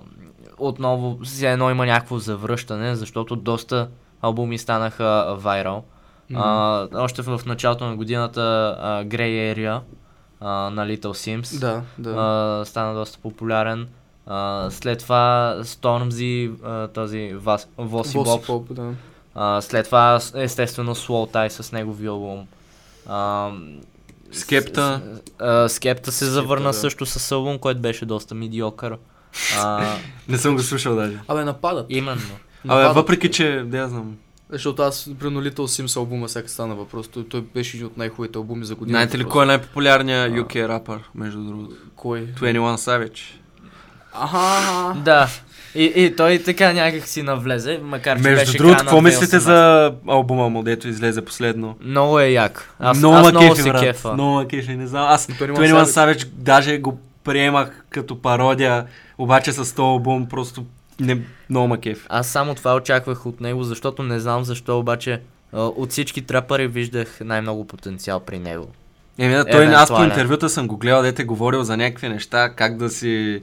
отново все едно има някакво завръщане, защото доста албуми станаха вайрал. А, още в началото на годината а, Grey Area а, на Little Sims Да, да. а, стана доста популярен. А, след това Stormzy, а, този Вас, Воси Боб. Поп, да. А, след това, естествено, Slow Tie с неговия албум. А, Скепта. с- а, Скепта се Скепта, завърна да. също с албум, който беше доста медиокър. А, Не съм го слушал даже. Абе, нападат. именно. Абе, Нападат. въпреки, че, да я знам. Защото аз, примерно, Little Sims албума, сега стана въпрос, той, той беше един от най-хубавите албуми за година. Знаете ли кой е най-популярният UK рапър, между другото? Кой? 21 Savage. Аха, Да. И, и той така някак си навлезе, макар че Между беше другото, какво мислите 2018. за албума му, дето излезе последно? Много е як. Аз, много аз много се кефа. Много кефи, не знам. Аз 21 21 Savage. Savage даже го приемах като пародия, обаче с този албум просто не, много ма кефи. Аз само това очаквах от него, защото не знам защо, обаче от всички трапъри виждах най-много потенциал при него. Еми, да, той, аз по интервюта съм го гледал, дете говорил за някакви неща, как да си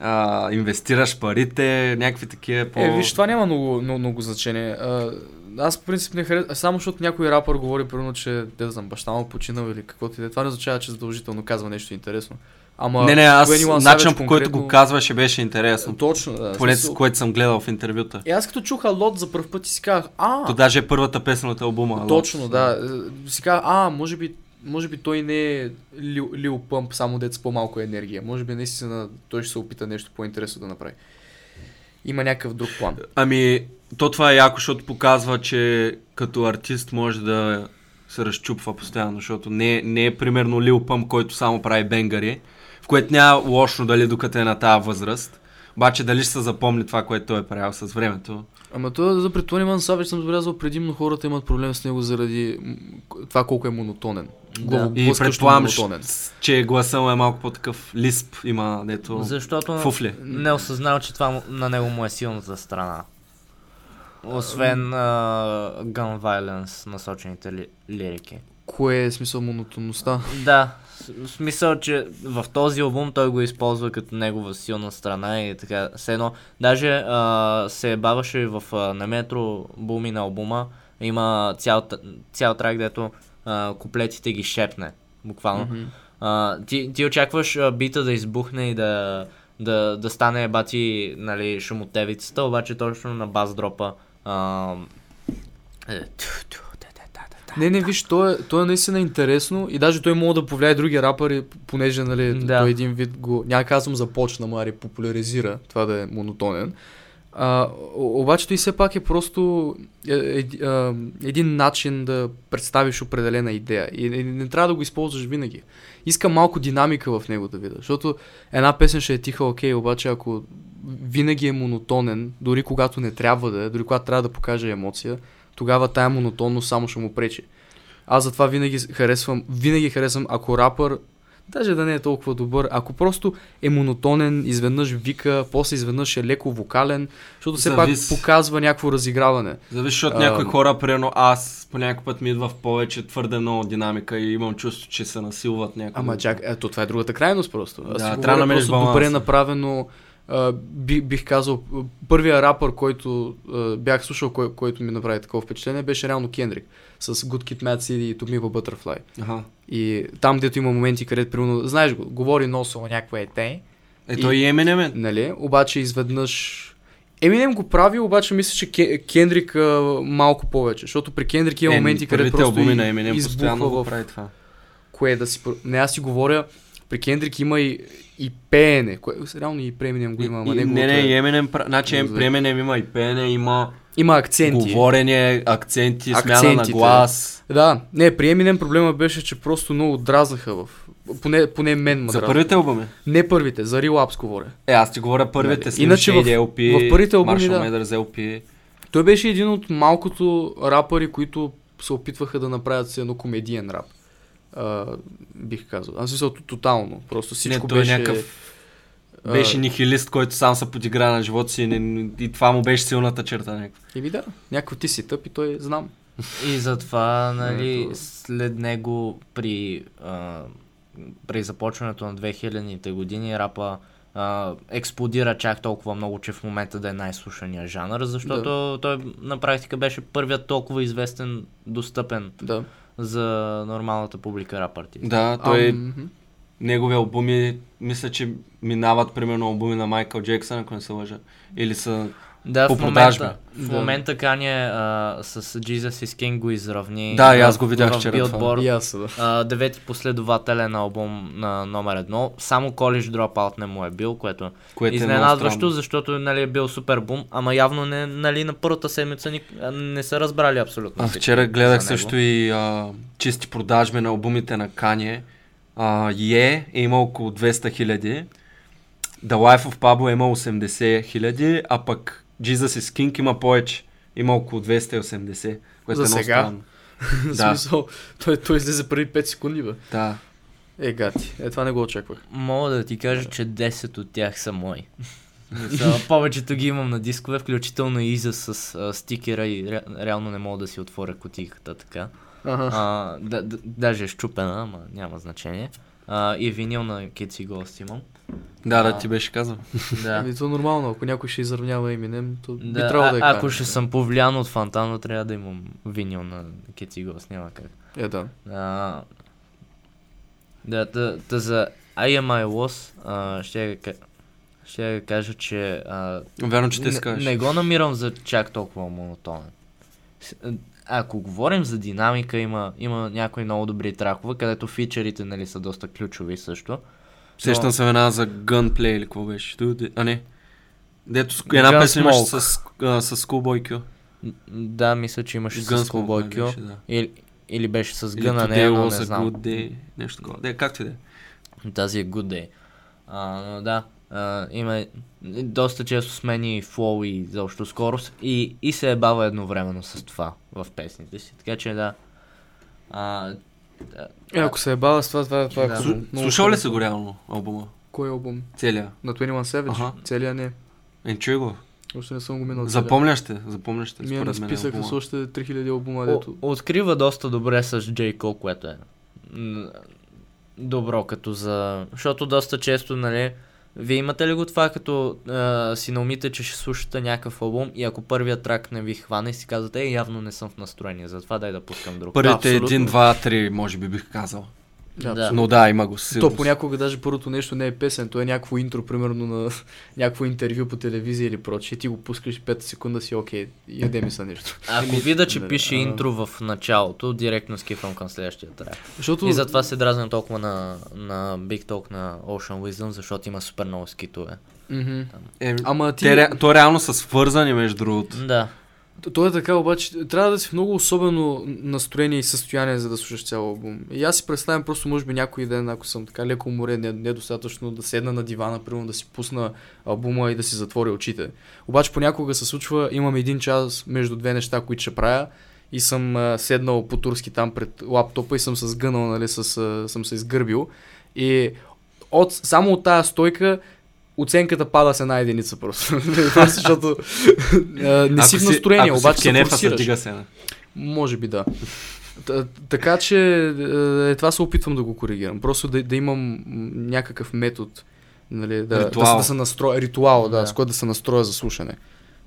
а, инвестираш парите, някакви такива по... Е, виж, това няма много, много, много значение. А, аз по принцип не харесвам, само защото някой рапър говори, примерно, че, де да знам, баща му починал или каквото и да е. Това не означава, че задължително казва нещо интересно. Ама, не, не, аз 21 начинът по който го конкретно- казваше беше интересно. Точно, да. Поне смисъл- с което съм гледал в интервюта. И аз като чух Алот за първ път и си казах, а, То даже е първата песен от албума. Точно, да. Е, Си казах, а, може би, може би той не е Лил, Лил Пъмп, само дет с по-малко енергия. Може би наистина той ще се опита нещо по-интересно да направи. Има някакъв друг план. Ами, то това е яко, защото показва, че като артист може да се разчупва постоянно, защото не, не е примерно Лил Пъм, който само прави бенгари, в което няма лошо дали докато е на тази възраст. Обаче дали ще се запомни това, което той е правил с времето. Ама то за пред Тони Ман Савич съм забелязал предимно хората имат проблем с него заради това колко е монотонен. Да. И предполагам, че гласа му е малко по-такъв лисп, има дето Защото фуфли. не е осъзнал, че това на него му е силната страна. Освен uh, gun violence насочените ли, лирики. Кое е смисъл монотонността? Да, в смисъл, че в този албум той го използва като негова силна страна и така. Все едно, даже а, се баваше в а, на метро буми на албума. Има цял, цял трак, дето а, куплетите ги шепне. Буквално. Мгм. А, ти, ти очакваш а, бита да избухне и да, да, да стане бати нали, шумотевицата, обаче точно на бас дропа. А, е, ту, ту, да, да, да, да, да. Не, не, виж, то е, то е наистина интересно и даже той може да повлияе други рапъри, понеже, нали, Да. той един вид го, няма казвам започна, мари популяризира това да е монотонен. А, обаче той все пак е просто е, е, а, един начин да представиш определена идея и не, не трябва да го използваш винаги. Иска малко динамика в него да видя, защото една песен ще е тиха, окей, обаче ако винаги е монотонен, дори когато не трябва да е, дори когато трябва да покаже емоция, тогава тая монотонност само ще му пречи. Аз затова винаги харесвам, винаги харесвам, ако рапър Даже да не е толкова добър, ако просто е монотонен, изведнъж вика, после изведнъж е леко вокален, защото все Завис. пак показва някакво разиграване. Зависи от А, някои хора, примерно аз по някой път ми идва в повече твърде много динамика и имам чувство, че се насилват някакво. Ама чак, ето това е другата крайност просто. Аз Да, трябва да намериш добре направено. А, би, бих казал, първия рапър, който а, бях слушал, кой, който ми направи такова впечатление, беше реално Кендрик. С Good Kid Mad City и a Butterfly. Аха. И там, дето има моменти, където, примерно, знаеш го, говори носово някаква ете, Е, той и Eminem е. нали? Обаче изведнъж... Еминем го прави, обаче мисля, че Ке- Кендрик а, малко повече, защото при Кендрик има Е, моменти, където просто и, на Eminem избухва го в прави това. кое да си... Не, аз си говоря, при Кендрик има и, и пеене, кое, реално и Eminem го има, ама не, не, е- и Eminem, пра- значи при Eminem има и пеене, има има акценти. говорене, акценти, смяна на Акцентите. глас. Да, не, при Eminem проблема беше, че просто много дразнаха в... Поне, поне мен ме За дразнаха. първите албуми? Не първите, за Real Apps говоря. Е, аз ти говоря първите. Нали, Slim иначе в- LP, в първите албуми, Marshall да. Mathers LP. Той беше един от малкото рапъри, които се опитваха да направят си едно комедиен рап. А, бих казал. Аз смисъл тотално. Просто всичко не, той беше... е някакъв... а, Беше нихилист, който сам се подигра на живота си и, не- и това му беше силната черта. Някаква. Еми да, някой ти си тъп и той знам. И затова, нали, след него при, а, при започването на 2000-те години рапа а, експлодира чак толкова много, че в момента да е най-слушания жанр, защото той на практика беше първият толкова известен, достъпен Да. За нормалната публика рап артист. Да, той Ам, мгм. негови албуми, мисля, че минават примерно албуми на Майкъл Джексън, ако не се лъжа. Или са... Да, По в момента, продажби. в Да. момента Кanye а, с Jesus is King го изравни. Да, и аз го видях вчера това. Billboard. И аз, да. А, девети последователен албум на номер едно. Само College Dropout не му е бил, което Което е изненадващо, странно. защото нали, е бил супер бум, ама явно не, нали, на първата седмица ни, не са разбрали абсолютно. А вчера гледах също и а, чисти продажби на албумите на Кanye. А, Е е имал около 200 хиляди. The Life of Pablo е имал 80 хиляди, а пък Jesus is King има повече. Има около 280, което За е много сега? странно. Да. смисъл, той, той излезе преди 5 секунди, бе. Да. Е, гати. Е, това не го очаквах. Мога да ти кажа, че 10 от тях са мои. Повечето ги имам на дискове, включително и Иза с а, стикера и ре, реално не мога да си отворя кутийката така. Ага. А, да, да, даже е щупена, ама няма значение. А, и винил на Kids и Ghost имам. Да, да, ти беше казал. Да. Ами, то нормално, ако някой ще изравнява Eminem, то би Да, трябвало да е а, ако ще съм повлиян от Фантано, трябва да имам винил на Kids и Ghost, няма как. Е, да. А, да, да, да за I am I was, а, ще, ще я кажа, че а, Вярно, че те не, скажеш. не го намирам за чак толкова монотонен. Ако говорим за динамика, има, има някои много добри тракове, където фичерите нали, са доста ключови също. Сещам се една за Gunplay или какво беше. А не. Дето с- една песен Gunsmoke. с, а, с Schoolboy Q. Да, мисля, че имаше с Gunsmoke, Schoolboy май Q. да. Или, или беше с Или Гъна, не, но не знам. good day. Нещо такова. Де, както и да е. Тази е Good Day. А, но да, а, има доста често смени флоу и заобщо скорост и, и се е бава едновременно с това в песните си. Така че да. А, да, Е, ако се е бава с това, това, това е Да. хубаво. Слу- Слушал ли си го реално албума? Кой албум? Целия. На 21 Savage? Аха. Целия не. Е, чуй го. Още не съм го минал. Запомняш те, запомняш те, Ми е на списъка с още 3000 албума, О, дето... открива доста добре с J. Cole, което е добро като за... Защото доста често, нали, вие имате ли го това, като а, си наумите, че ще слушате някакъв албум и ако първият трак не ви хване, си казвате, е, явно не съм в настроение, затова дай да пускам друг. Първите един, два, три, може би бих казал. Да, Да. Но да, има го със То понякога даже първото нещо не е песен, то е някакво интро, примерно на някакво интервю по телевизия или прочее. Ти го пускаш 5 секунда си, окей, яде ми са нещо. Ако Еми, видя, че да, пише а. интро в началото, директно скифам към следващия трак. Защото И затова се дразня толкова на, на Big Talk на Ocean Wisdom, защото има супер много скитове. Мгм. Е, Ама ти... те, то реално са свързани между другото. Да. То- е така, обаче трябва да си в много особено настроение и състояние, за да слушаш цял албум. И аз си представям просто, може би някой ден, ако съм така леко уморен, не, недостатъчно да седна на дивана, примерно да си пусна албума и да си затворя очите. Обаче понякога се случва, имам един час между две неща, които ще правя и съм а, седнал по турски там пред лаптопа и съм се сгънал, нали, с, а, съм се изгърбил. И от, само от тази стойка оценката пада с една единица просто. Защото а, не си в настроение, ако обаче си в се дига се. Може би да. Така че е, това се опитвам да го коригирам. Просто да, да имам някакъв метод. Нали, да, да, Ритуал. да се настроя. Ритуал, да, Да. с който да се настроя за слушане.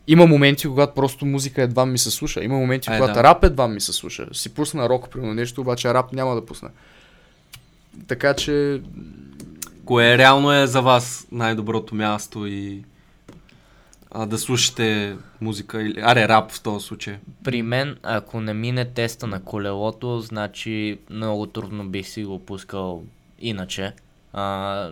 Има моменти, когато просто музика едва ми се слуша. Има моменти, Е, когато да. рап едва ми се слуша. Си пусна рок, примерно нещо, обаче рап няма да пусна. Така че Кое реално е за вас най-доброто място и а, да слушате музика или аре рап в този случай. При мен, ако не мине теста на колелото, значи много трудно бих си го пускал иначе. А,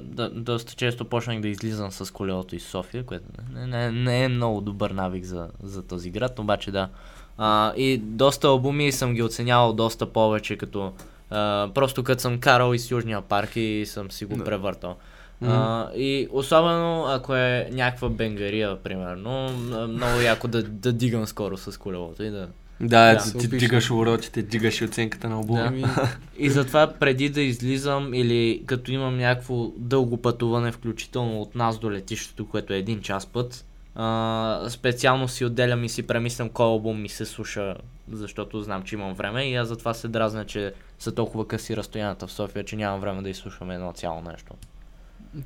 да, доста често почнах да излизам с колелото из София, което не, не, не е много добър навик за, за този град, обаче да. А, и доста албуми съм ги оценявал доста повече, като а, просто като съм карал из Южния парк и съм си го Да. превъртал. Мгм. А, и особено ако е някаква бенгария, примерно, много яко да, да дигам скоро с колелото и да... Да, Да. ти опишем. дигаш уроките, дигаш и оценката на албума. Да. И затова преди да излизам или като имам някакво дълго пътуване, включително от нас до летището, което е един час път, а, специално си отделям и си премислям кой албум ми се слуша, защото знам, че имам време и аз затова се дразня, че са толкова къси разстоянията в София, че нямам време да изслушам едно цяло нещо.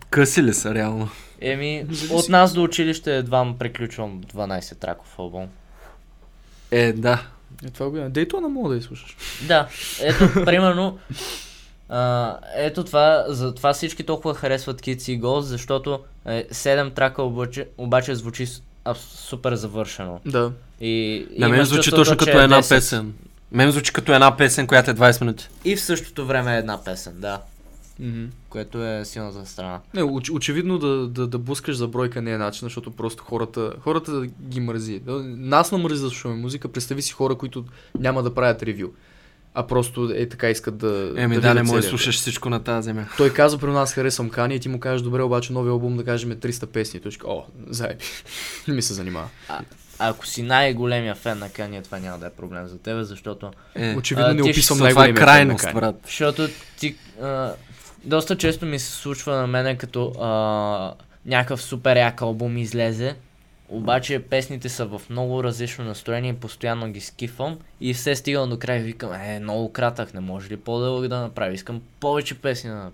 Къси ли са реално? Еми, от нас до училище едва приключвам 12 траков албум. Е, да. е, това го Дейтона мога да изслушаш. Да, ето, примерно, а, ето това, за това всички толкова харесват Kids и Ghost, защото е, 7 трака обаче, обаче звучи а, супер завършено. Да. И, На мен звучи точно като е една 10. песен. Мен звучи като една песен, която е 20 минути. И в същото време е една песен, да. Мгм. Което е силната страна. Не, оч, очевидно да, да, да бускаш за бройка не е начин, защото просто хората, хората ги мързи. Да, Нас намързи да слушаме музика, представи си хора, които няма да правят ревю, а просто е така искат да Еми да, видят не можеш да слушаш всичко на тази земя. Той каза при нас харесвам Кани и ти му кажеш добре, обаче новия албум да кажем е 300 песни. Той ще о, заеби, не ми се занимава. А, ако си най-големия фен на Кания, това няма да е проблем за тебе, защото Е, Очевидно а, не описвам това е най-големия фен на крайност, брат. Защото ти а, доста често ми се случва на мене като а, някакъв супер як албум излезе, обаче песните са в много различно настроение постоянно ги скифам и все стигам до край и викам, е, много кратък, не може ли по-дълъг да направи, искам повече песни да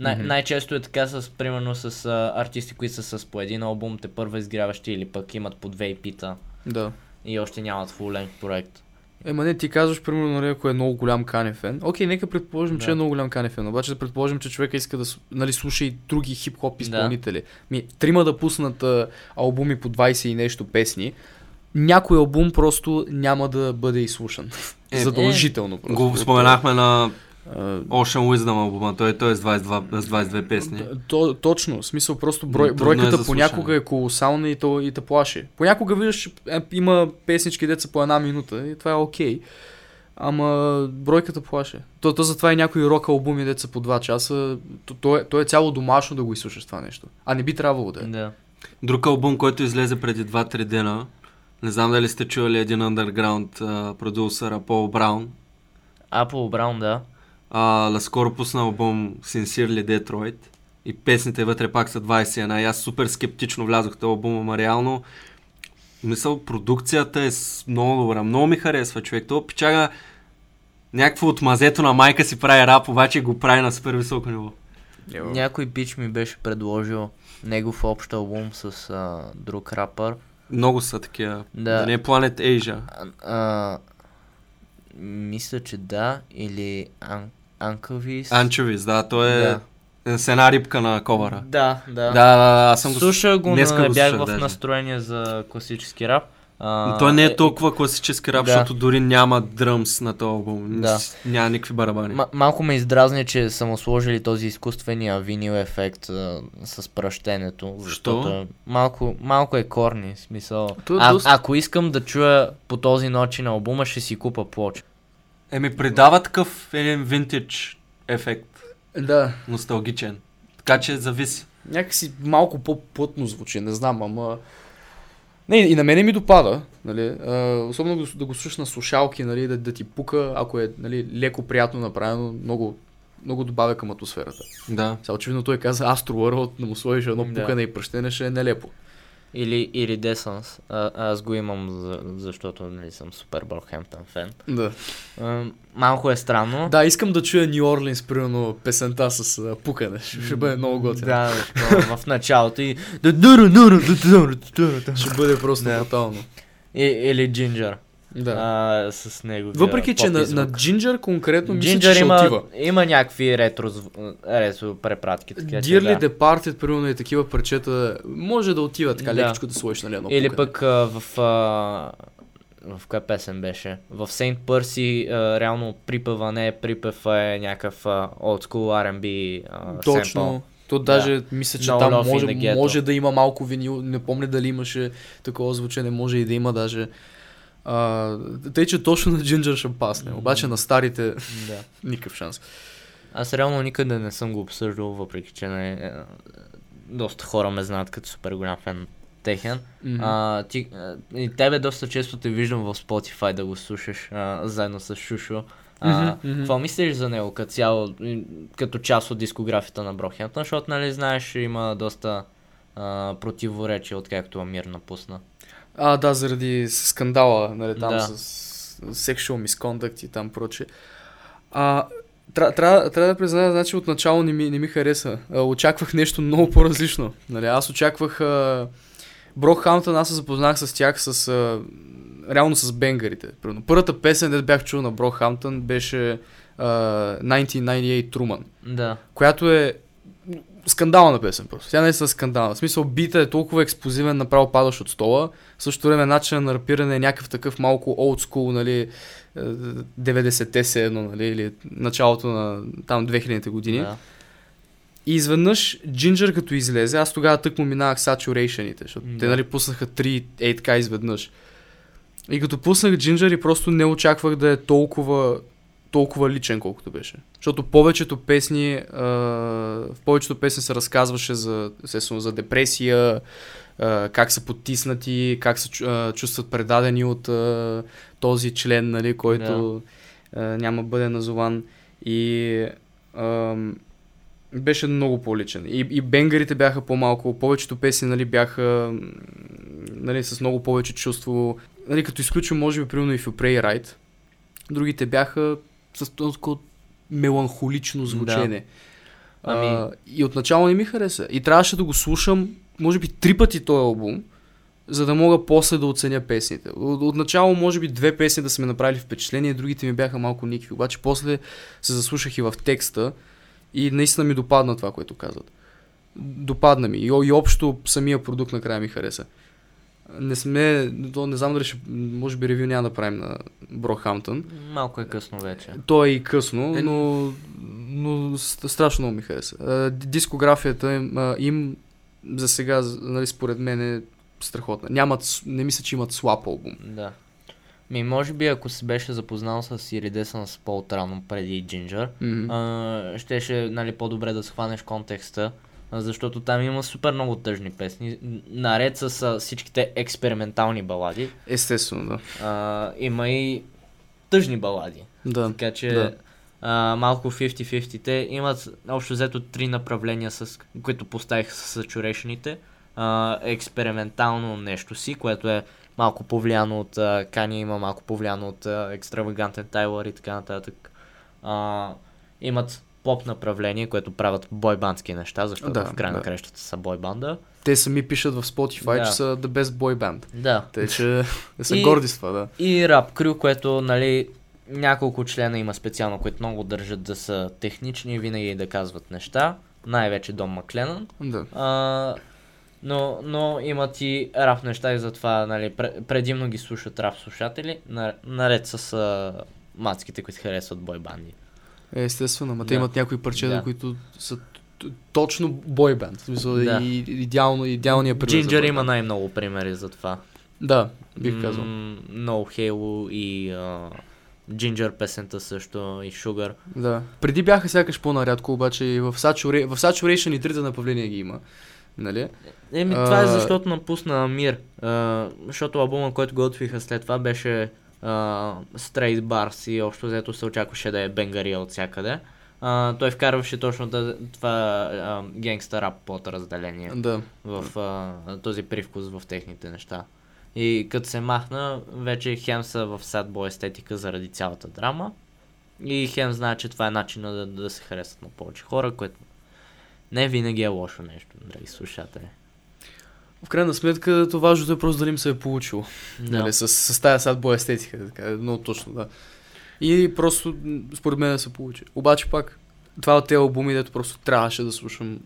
най- Мгм. Най-често е така с, примерно, с а, артисти, които са с по един албум, те първа изгряващи или пък имат по две епита Да. и още нямат full length проект. Ема не, ти казваш, примерно, нали, ако е много голям Кане фен. Окей, нека предположим, че Да. е много голям Кане фен, обаче да предположим, че човека иска да нали, слуша и други хип-хоп изпълнители. Ми, трима да пуснат а, албуми по 20 и нещо песни, някой албум просто няма да бъде изслушан. Е, Задължително. просто. Го споменахме на Ocean Wisdom албума, той, той е с 22, с 22 песни. То, точно, в смисъл просто брой, е бройката за понякога е колосална и, то, и те плаши. Понякога виждаш, е, има песнички деца по една минута и това е окей. Ама бройката плаше. То, то затова и някои рок албуми деца по 2 часа, то, то, е, то е цяло домашно да го изслушаш това нещо. А не би трябвало да е. Да. Друг албум, който излезе преди 2-3 дена, не знам дали сте чували един underground а, продюсър, Пол Браун. Apple Brown, да. А, наскоро пусна албум Sincerely Detroit и песните вътре пак са 21. И аз супер скептично влязох в този албум, ама реално мисъл, продукцията е много добра. Много ми харесва човек. Това пичага някакво от мазето на майка си прави рап, обаче го прави на супер високо ниво. Йо. Някой пич ми беше предложил негов общ албум с а, друг рапър. Много са такива. Да. Да не е Planet Asia. А, а, мисля, че да. Или Ан- Анкавис. Анчовис, да, той е Да. с една рибка на ковара. Да, да. Да, да, да, аз съм го... Слушах го, днеска не го бях в даже. настроение за класически рап. А, Но той не е толкова класически рап, да. защото дори няма дръмс на този албум. Да. Няма никакви барабани. М- малко ме издразня, че са му сложили този изкуствения винил ефект а, с пръщенето. Защото е- малко, малко е корни, смисъл. Е А, доста- Ако искам да чуя по този начин албума, ще си купа плоча. Еми, придава такъв един винтидж ефект, Да. носталгичен. Така че зависи. Някакси малко по-плътно звучи, не знам, ама... Не, и на мене ми допада, нали, а, особено да, го- да го слушаш на слушалки, нали, да, да ти пука, ако е нали, леко приятно направено, много много добавя към атмосферата. Да. Сега очевидно той каза Astro World, да му сложиш едно Да. пукане и пръщене, ще е нелепо. Или. А, аз го имам, за, защото нали, съм супер Бърхемптън фен. Да. А, малко е странно. Да, искам да чуя Нью Орлинс, примерно, песента с а, пукане. Ще, ще бъде много готино. Да, в началото и... Ще бъде просто брутално. И- Или Ginger. Да. А, с него. Въпреки, че на, на Ginger конкретно мисля, че Ginger ще има, отива. има някакви ретро, ретро препратки. Така, Dearly да. Departed, примерно и такива парчета, може да отива така Да. лекичко да сложиш нали, едно Или пукане. пък а, в... А, в коя песен беше? В Сейнт Пърси реално припева не е припев, а е някакъв а, old school R&B а, Точно. семпъл. То даже мисля, че No там може, може да има малко винил. Не помня дали имаше такова звучене, може и да има даже. А, тъй, че точно на Ginger ще пасне. Обаче на старите Да. никакъв шанс. Аз реално никъде не съм го обсъждал, въпреки че не, е, доста хора ме знаят като супер голям фен техен. Мгм. А, ти, а, и тебе доста често те виждам в Spotify да го слушаш а, заедно с Шушо. А, Мгм, мгм. Какво мислиш за него като цяло, като част от дискографията на Брохемптън, защото нали знаеш, има доста а, противоречия, откакто Амир напусна. А, да, заради скандала, нали, там Да. с sexual misconduct и там проче. А, тря- трябва, трябва да призная, значи отначало не ми, не ми хареса. А, очаквах нещо много по-различно. Нали, аз очаквах а, Брокхамптън, аз се запознах с тях с а, реално с бенгарите. Примерно, първата песен, да бях чул на Брокхамптън, беше а, 1998 Truman, Да. която е скандална песен просто. Тя не е скандална. В смисъл, бита е толкова експлозивен, направо падаш от стола. В същото време начинът на рапиране е някакъв такъв малко old school, нали, е, 90-те се едно, нали, или началото на там 2000-те години. да. И изведнъж Ginger като излезе, аз тогава тък му минавах Saturation-ите, защото те Да. нали пуснаха 3 8K изведнъж. И като пуснах Ginger и просто не очаквах да е толкова, толкова личен, колкото беше. Защото повечето песни, а, в повечето песни се разказваше за, естествено, за депресия, а, как са потиснати, как се чувстват предадени от а, този член, нали, който а, няма бъде назован. И беше много по-личен. И, и бенгарите бяха по-малко, повечето песни нали, бяха нали, с много повече чувство. Нали, като изключим, може би, примерно и You Pray Right, другите бяха с толкова меланхолично звучене. Ами- А, и отначало не ми хареса. И трябваше да го слушам, може би, три пъти този албум, за да мога после да оценя песните. От, отначало, може би, две песни да са ми направили впечатление, другите ми бяха малко никакви. Обаче после се заслушах и в текста и наистина ми допадна това, което казват. Допадна ми. И, и общо самия продукт накрая ми хареса. Не сме, то не знам дали ще, може би ревю няма да правим на Брохамптън. Малко е късно вече. То е и късно, Е, но, но ст- страшно много ми хареса. Дискографията им, им за сега, нали, според мен е страхотна. Нямат, с- не мисля, че имат слаб албум. Да. Ми, може би, ако се беше запознал с Iridescence по-отрано преди Ginger, Мгм. а, щеше нали, по-добре да схванеш контекста, защото там има супер много тъжни песни. Наред с а, всичките експериментални балади, Естествено, да. а, има и тъжни балади. Да. Така че да. а, малко 50-50-те имат общо взето три направления, с, които поставих с saturation А, експериментално нещо си, което е малко повлияно от а, Кани, има малко повлияно от а, екстравагантен Тайлър и така нататък. А, имат поп направление, което правят бойбандски неща, защото Да, в край на да. кращата са бойбанда. Те сами пишат в Spotify, Да. че са the best boy band. Да. Те, че са И- горди с това, да. И рап крю, което, нали, няколко члена има специално, които много държат да са технични и винаги да казват неща. Най-вече Дом Макленън. да. А, но, но имат и рап неща и затова, нали, пре- предимно ги слушат рап слушатели, на- наред с а, мацките, които харесват бойбанди. Е, естествено, ма те имат някои парчета, Да. които са точно бойбенд. Да. и, идеално, идеалният пример. boy има най-много примери за това. Да, бих казал. М, No Halo и а, Ginger песента също и Sugar. Да. Преди бяха сякаш по-нарядко, обаче и в, Satura... в Saturation и трите направления ги има. Нали? Еми, това е А, защото напусна Амир. А, защото албума, който готвиха след това беше Straight Bars и общо взето се очакваше да е бенгария от всякъде. а, той вкарваше точно да, това а, генгста рап под разделение Да. в а, този привкус в техните неща. И като се махна, вече хем са в садбо естетика заради цялата драма. И хем знае, че това е начинът да, да се харесат на повече хора, което не винаги е лошо нещо, драги слушатели. В крайна сметка, то важното е просто дали им се е получило. Да. Нали, с, с тази садбо естетика, така, много точно, да. И просто, според мен, да се получи. Обаче пак, това от тези албуми, дето просто трябваше да слушам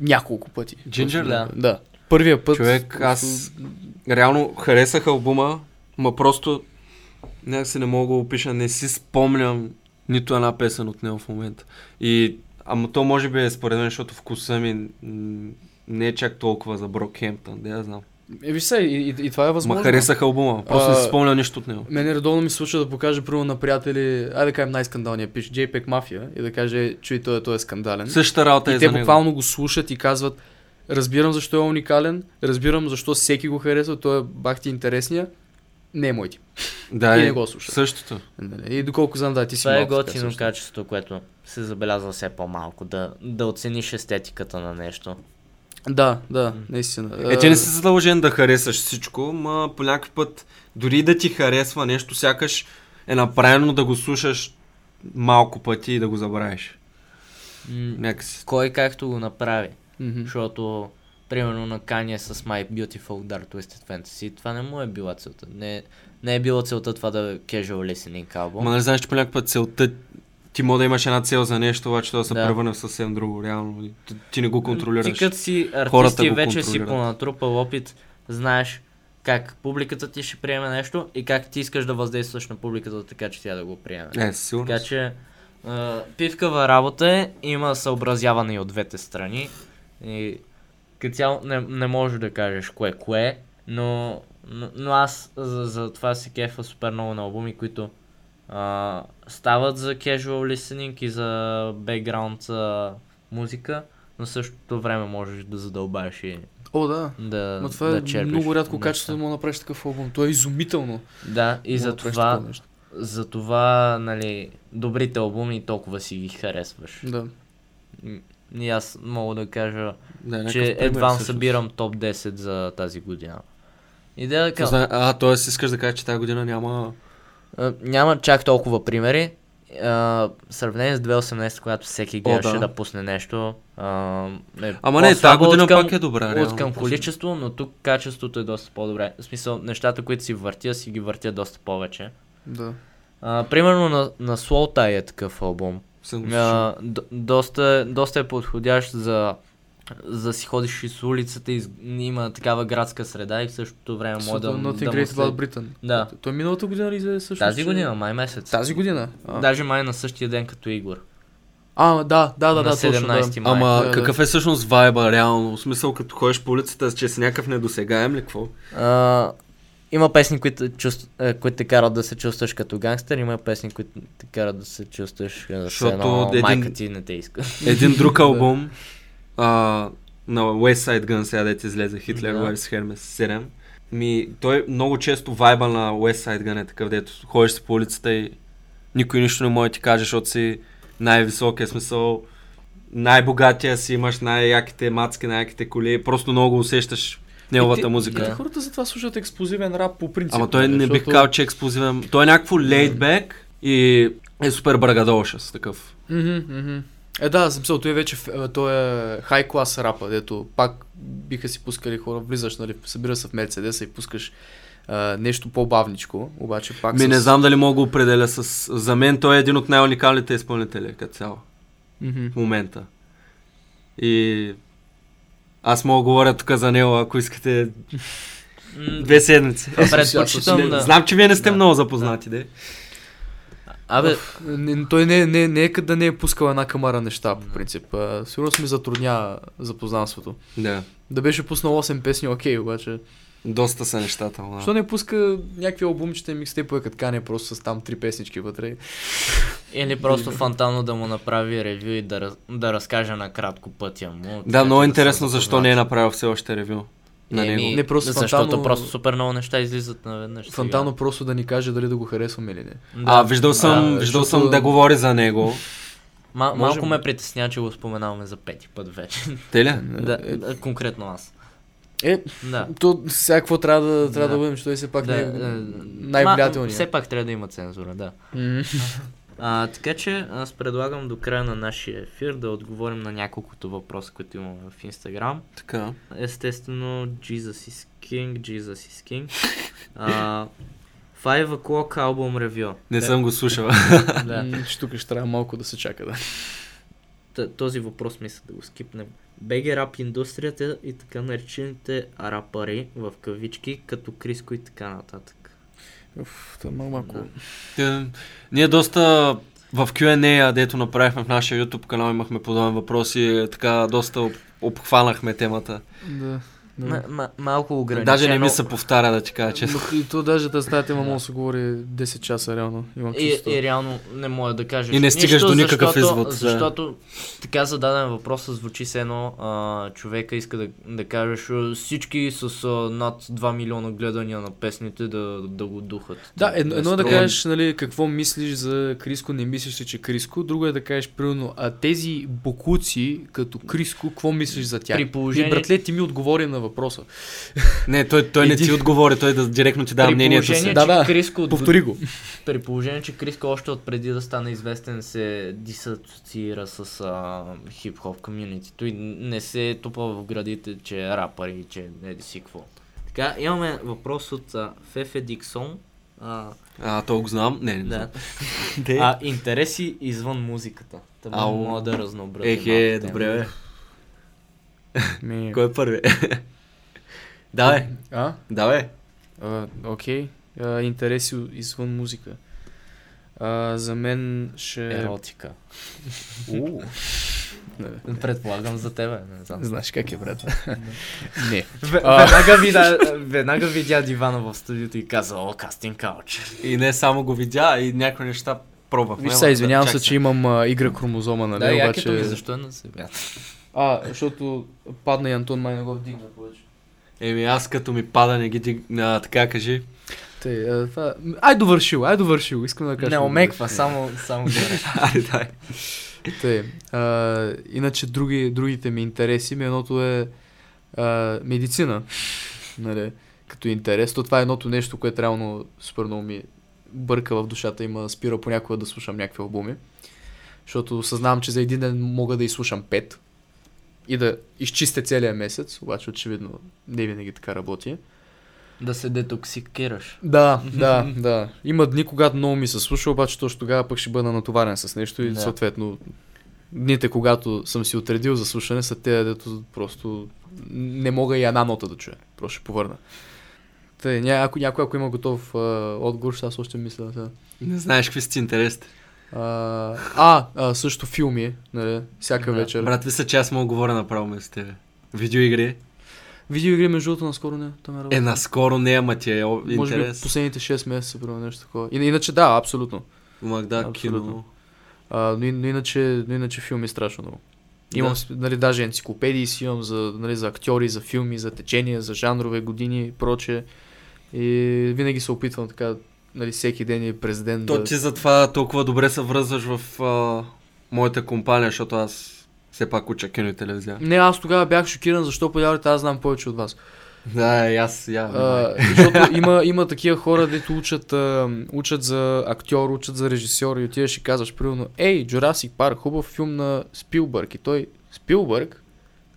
няколко пъти. Ли? Да. Да. Първия път. Човек, аз реално харесах албума, ма просто някак се не мога да опиша, не си спомням нито една песен от него в момента. И, ама то може би е според мен, защото вкуса ми не е чак толкова за Брокхемптън, да я знам. Е, виж се, и, и, и това е възможно. Ма харесах албума, просто не А, си спомня нищо от него. Мене редовно ми случва да покажа първо на приятели, айде да кажем най-скандалния пиш, JPEG Mafia и да каже, чуй, той, той е скандален. Същата работа е и те за него. буквално го слушат и казват, разбирам защо е уникален, разбирам защо всеки го харесва, той е бах ти интересния, не е мой тип. Да, и е, не го слуша. същото. Нали? И доколко знам, да, ти си Това е готино качество, което се забелязва все по-малко, да, да оцениш естетиката на нещо. Да, да, наистина. Е, ти не си задължен да харесаш всичко, ма по някакъв път, дори да ти харесва нещо, сякаш е направено да го слушаш малко пъти и да го забравиш. М, Някакси. Кой както го направи, Мгм. защото примерно на Kanye с My Beautiful Dark Twisted Fantasy, това не му е била целта. Не, не е била целта това да е casual listening албум. Ма не знаеш, че по някакъв път целта ти може да имаш една цел за нещо, обаче то да се Да. превърне в съвсем друго, реално. Ти, ти не го контролираш. Ти като си артист и вече си понатрупал опит, знаеш как публиката ти ще приеме нещо и как ти искаш да въздействаш на публиката така, че тя да го приеме. Е, сигурно. Така че а, пивкава работа е, има съобразяване и от двете страни. И като цяло не, не можеш да кажеш кое кое, но, но, но аз за, за това се кефа супер много на албуми, които а, стават за casual listening и за а, музика, но същото време можеш да задълбаеш и О, да. да, Но това да е черпиш много рядко качество да му направиш такъв албум. То е изумително. Да, и да за това, за това, нали, добрите албуми толкова си ги харесваш. Да. И аз мога да кажа, Да, че едва събирам топ 10 за тази година. И да, зна- А, т.е. искаш да кажеш, че тази година няма... няма чак толкова примери. В сравнение с 2018, когато всеки гледаше да. да. пусне нещо. А, е Ама не, тази година от към, пак е добра, От към количество, но тук качеството е доста по-добре. В смисъл, нещата, които си въртя, си ги въртя доста повече. Да. А, примерно на, на Slow Tie е такъв албум. Съм го слушал. А, д- доста, доста е подходящ за, за да си ходиш из улицата, из, има такава градска среда и в същото време може да, Защото да Great се- About Britain. Да. Той миналата година ли излезе също? Тази година, май месец. Тази година? А, Даже май на същия ден като Игор. а да, да, да, на да, точно, 17 да. май. Ама Да, да. какъв е всъщност вайба реално? В смисъл, като ходиш по улицата, че си някакъв недосегаем ли какво? А, има песни, които, чувств, които те карат да се чувстваш като гангстер, има песни, които те карат да се чувстваш Защото едно един- майка ти не те иска. Един друг албум а, на West Side Gun, сега дете излезе, Hitler Да. Wears Hermes 7. Ми, той много често вайба на West Side Gun е такъв, дето ходиш си по улицата и никой нищо не може да ти каже, защото си най-високия смисъл, най-богатия си, имаш най-яките мацки, най-яките коли, просто много усещаш неговата ти- музика. Да. Хората затова слушат експлозивен рап по принцип. Ама той нали, не бих защото- казал, че е експлозивен. Той е някакво laid и е супер брагадолшас такъв. Мгм, мгм. Е, да, смисъл, той е вече, е, той е хай клас рапа, дето пак биха си пускали хора, влизаш, нали, събира се в Мерцедеса и пускаш а, нещо по-бавничко, обаче пак Ми с... не знам дали мога да го определя с... За мен той е един от най-уникалните изпълнители като цяло Мгм. в момента. И аз мога да говоря тук за него, ако искате две седмици. Предпочитам да... Знам, че вие не сте Да. много запознати, де. Абе, Не, той не, не, не е като да не е пускал една камара неща, по принцип. А, сигурно ми затруднява запознанството. Да. Да беше пуснал 8 песни, окей, обаче. Доста са нещата. ма. Защо не пуска някакви албумчета и микстейпове, като кане просто с там три песнички вътре? Или просто фантално да му направи ревю и да, да разкаже накратко пътя му. Да, много интересно защо запознати. не е направил все още ревю на Еми, него. Не, просто защото фантално- просто супер много неща излизат наведнъж. сега. Фантално просто да ни каже дали да го харесваме или не. Да. А, виждал съм, А, виждал защото- съм да говори за него. Ма, малко ме притеснява, че го споменаваме за пети път вече. Те ли? да, Е, конкретно аз. Е, Да. то сега какво трябва да, трябва да, Да. бъдем, че той все пак да, не е е, най-влиятелният. Все пак трябва да има цензура, да. А, така че аз предлагам до края на нашия ефир да отговорим на няколкото въпроса, които имаме в Инстаграм. Така. Естествено, Jesus is King, Jesus is King. А, Five O'Clock Album Review. Не Да, съм го слушал. Да. Тук ще трябва малко да се чака, да. Т- този въпрос мисля да го скипнем. БГ рап индустрията и така наречените рапари в кавички, като Криско и така нататък. Уф, това е малко. Те, Ние доста в Q&A, дето направихме в нашия YouTube канал, имахме подобен въпрос и така доста об- обхванахме темата. Да. Да. М- м- малко ограничено. Даже не ми се повтаря да ти кажа честно. Но, и то даже тази тази тема може да се говори 10 часа реално. Имам И, и реално не мога да кажеш. И не стигаш нищо, до никакъв защото, извод, да. Защото така зададен въпрос звучи се едно а, човека иска да, да кажеш всички с а, над 2 милиона гледания на песните да, да го духат. Да, едно, едно е да кажеш нали, какво мислиш за Криско, не мислиш ли, че Криско. Друго е да кажеш, примерно, а тези бокуци, като Криско, какво мислиш за тях? При положение- И, братле, ти ми отговори на въпроса. Не, той, той не ти отговори, той да директно ти дава мнението си. Да, да. Криско от Повтори го. При положение, че Криско още от преди да стане известен се дисоциира с а, хип-хоп комьюнитито и не се тупа в градите, че е рапър и че не еди си какво. Така, имаме въпрос от а, Фефе Диксон. А, А, то го знам. Не, не да. знам. А, интереси извън музиката. Ау. мога да разнообразим. Ехе, малко добре, бе. Ми... Кой е първи? Давай, А? давай. А, Окей. А, интереси извън музика. А, за мен ще... Еротика. У. Предполагам за тебе, не знам. Знаеш как е, брат. не. Веднага, видя, веднага видя дивана в студиото и каза, о, кастинг кауч. И не само го видя, и някои неща пробвахме. Виж да, извинявам се, че имам а, игра хромозома, нали? Да, обаче... ми, защо е на себя? А, защото падна и Антон май не го вдигна повече. Еми аз като ми пада, не ги диг... а, така кажи. Тъй, а, това... Ай довършил, ай довършил, искам да кажа. Не омеква, само, само. Аре, дай. Тъй, а, иначе други, другите ми интереси, ми едното е а, медицина, нали, като интерес. То това е едното нещо, което реално супер много ми бърка в душата и ме спира понякога да слушам някакви албуми. Защото съзнавам, че за един ден мога да изслушам пет и да изчистя целия месец, обаче очевидно не винаги така работи. да се детоксикираш. Да, да, да. Има дни, когато много ми се слуша, обаче точно тогава пък ще бъда натоварен с нещо и Да. съответно дните, когато съм си отредил за слушане, са те, дето просто не мога и една нота да чуя. Просто ще повърна. Тъй, някой, ако има готов а, отговор, ще аз още мисля. Да. Не знаеш какви си интересите. А, а, а, също филми, нали, всяка Да. вечер. Брат, мисля, че аз мога говоря направо с тебе. Видеоигри. Видеоигри, между другото, наскоро не. Там е, работа. Е, наскоро не, ама ти е о- Може би интерес. последните 6 месеца, примерно нещо такова. И, иначе да, абсолютно. Мак да, Абсолютно. кино. А, но, но, иначе, но иначе филми страшно много. Имам, Да. да. нали, даже енциклопедии си имам за, нали, за актьори, за филми, за течения, за жанрове, години и прочее. И винаги се опитвам така, нали, всеки ден и през ден То да... ти затова толкова добре се връзваш в а, моята компания, защото аз все пак уча кино и телевизия. Не, аз тогава бях шокиран, защо повярвайте, аз знам повече от вас. Да, и аз, я. А, защото има, има такива хора, дето учат, а, учат за актьор, учат за режисьор и отиваш и казваш, примерно, ей, Jurassic Парк, хубав филм на Спилбърг. И той, Спилбърг?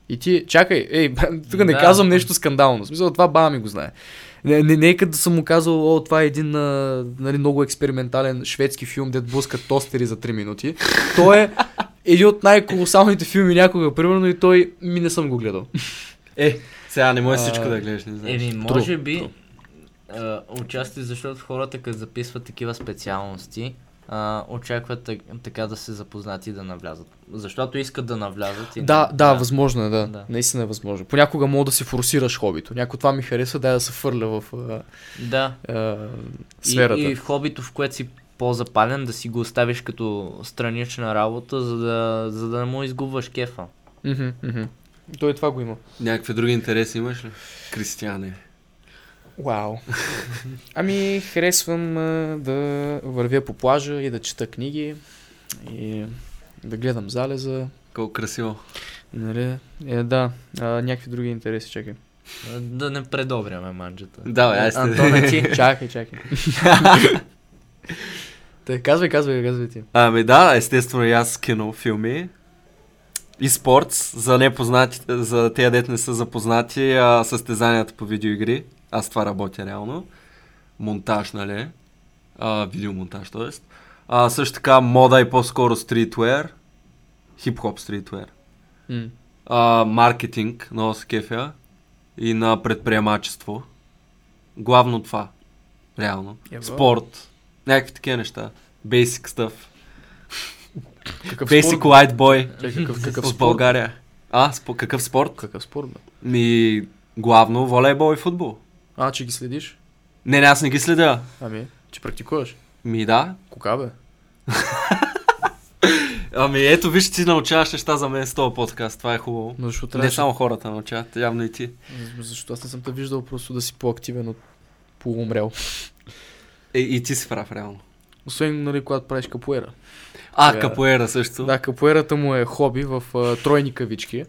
И ти, чакай, ей, тук не Да. казвам нещо скандално. В смисъл, това баба ми го знае. Не, не, не е като съм му казал, о, това е един а, нали, много експериментален шведски филм, дед блъскат тостери за 3 минути. Той е един от най-колосалните филми някога, примерно, и той ми не съм го гледал. Е, сега не може А, всичко да гледаш, не знам. Еми, True, може би, true. а, отчасти защото хората, като записват такива специалности, а, очакват так- така да се запознат и да навлязат. Защото искат да навлязат. И Да, не- да, възможно е, да. Да. да. Наистина е възможно. Понякога мога да си форсираш хобито. Някой това ми харесва, дай да се фърля в а, Да. а, сферата. И, и в хобито, в което си по-запален, да си го оставиш като странична работа, за да, за да не му изгубваш кефа. Мгм, мгм. Той това го има. Някакви други интереси имаш ли? Кристияне. Вау. Ами, харесвам а, да вървя по плажа и да чета книги. И да гледам залеза, Колко красиво. нали? Е, да, а, някакви други интереси, чакай. Да не предобряме манджата. Да, бе, сте. Антоне ти. Чакай, чакай. Те, казвай, казвай, казвай ти. Ами да, естествено и аз кино, филми. И спорт, за непознатите, за тези дет не са запознати, а, състезанията по видеоигри. Аз това работя реално. Монтаж, нали? А, видеомонтаж, т.е. А, също така мода и по-скоро стритвер. Хип-хоп стритвер. А, маркетинг, много се кефя. И на предприемачество. Главно това. Реално. Ева. Спорт. Някакви такива неща. Basic stuff. Какъв Basic спорт? white boy Чакай, какъв, какъв спорт? България. А, спо, какъв спорт? Какъв спорт, бе? Ми, главно волейбол и футбол. А, че ги следиш? Не, не, аз не ги следя. Ами, че практикуваш? Ми да. Кога, бе? Ами ето, виж, ти научаваш неща за мен с този подкаст. Това е хубаво. Но защо Не трябваше? само хората научават, явно и ти. Защо аз не съм те виждал просто да си по-активен от полуумрял. Е, и ти си прав, реално. Освен, нали, когато правиш капуера. А, Сега- капоера също. Да, капуерата му е хоби в а, тройни кавички.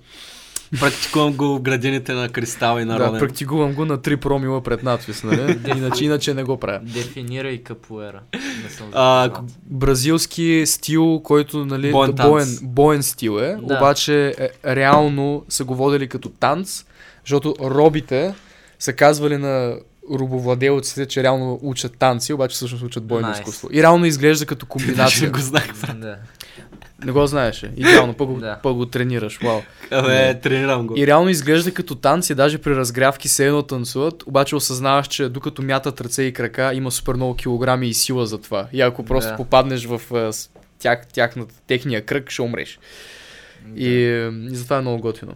Практикувам го в градините на Кристал и Да, Народен. практикувам го на 3 промила пред надпис, нали? иначе, иначе не го правя. Дефинирай капуера. Не съм А. Бразилски стил, който, нали, Боен да, боен, боен стил е, Да. обаче е, реално са го водили като танц, защото робите са казвали на рубовладелците, че реално учат танци, обаче всъщност учат бойно Nice. изкуство. И реално изглежда като комбинация. го знах. Да. Не го знаеше. Идеално, пък го, Да. пък го тренираш. Вау. Абе, тренирам го. И реално изглежда като танци, даже при разгрявки се едно танцуват, обаче осъзнаваш, че докато мятат ръце и крака, има супер много килограми и сила за това. И ако просто Да. попаднеш в тях, тяхната, техния кръг, ще умреш. И, е, и затова е много готино.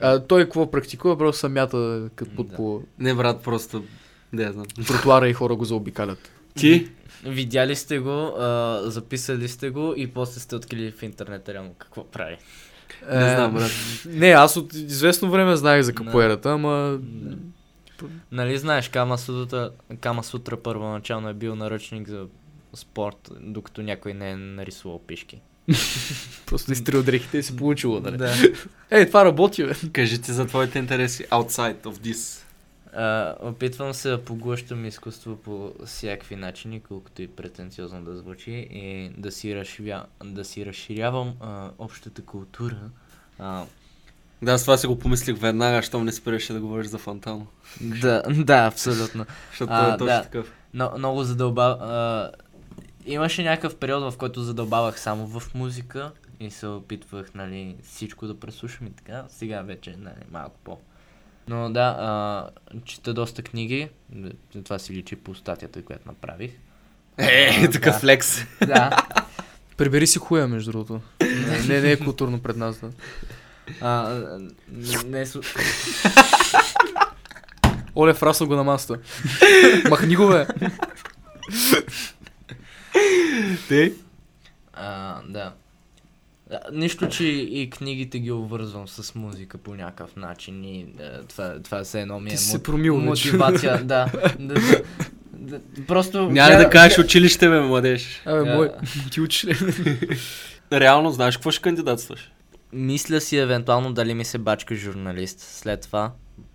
А, той какво практикува, просто се мята като под Да. по Не, брат, просто... Не знам. тротуара и хора го заобикалят. Ти? Видяли сте го, а, записали сте го и после сте открили в интернет реално какво прави. Не знам, брат. Не, аз от известно време знаех за капуерата, ама... Нали знаеш, Кама Сутра, Кама Сутра първоначално е бил наръчник за спорт, докато някой не е нарисувал пишки. Просто изтрил дрехите и се получило, нали? Да. Ей, това работи, бе. Кажи ти за твоите интереси outside of this. А, опитвам се да поглъщам изкуство по всякакви начини, колкото и претенциозно да звучи, и да си, разширя... да си разширявам а, общата култура. А, Да, с това си го помислих веднага, щом не спираше да говориш за фантално. да, да, абсолютно. Защото А, той е точно да. такъв. Но, много задълбав... А, имаше някакъв период, в който задълбавах само в музика и се опитвах, нали, всичко да преслушам и така. Сега вече, нали, малко по... Но да, а, чета доста книги, това си личи по статията, която направих. Е, А, такъв да. флекс. Да. Прибери си хуя, между другото. Не, не, не е културно пред нас, да. А, не, не, су- Оле, фрасна го на масата. Махни го, бе. Ти? а, да. Нищо, че и книгите ги обвързвам с музика по някакъв начин и да, това, това все едно ми е Ти се мо- промил, мотивация. да, да, да, да, просто... Няма да кажеш училище, бе, младеж. Абе, мой, ти учиш? Реално, знаеш какво ще кандидатстваш? Мисля си евентуално дали ми се бачка журналист. След това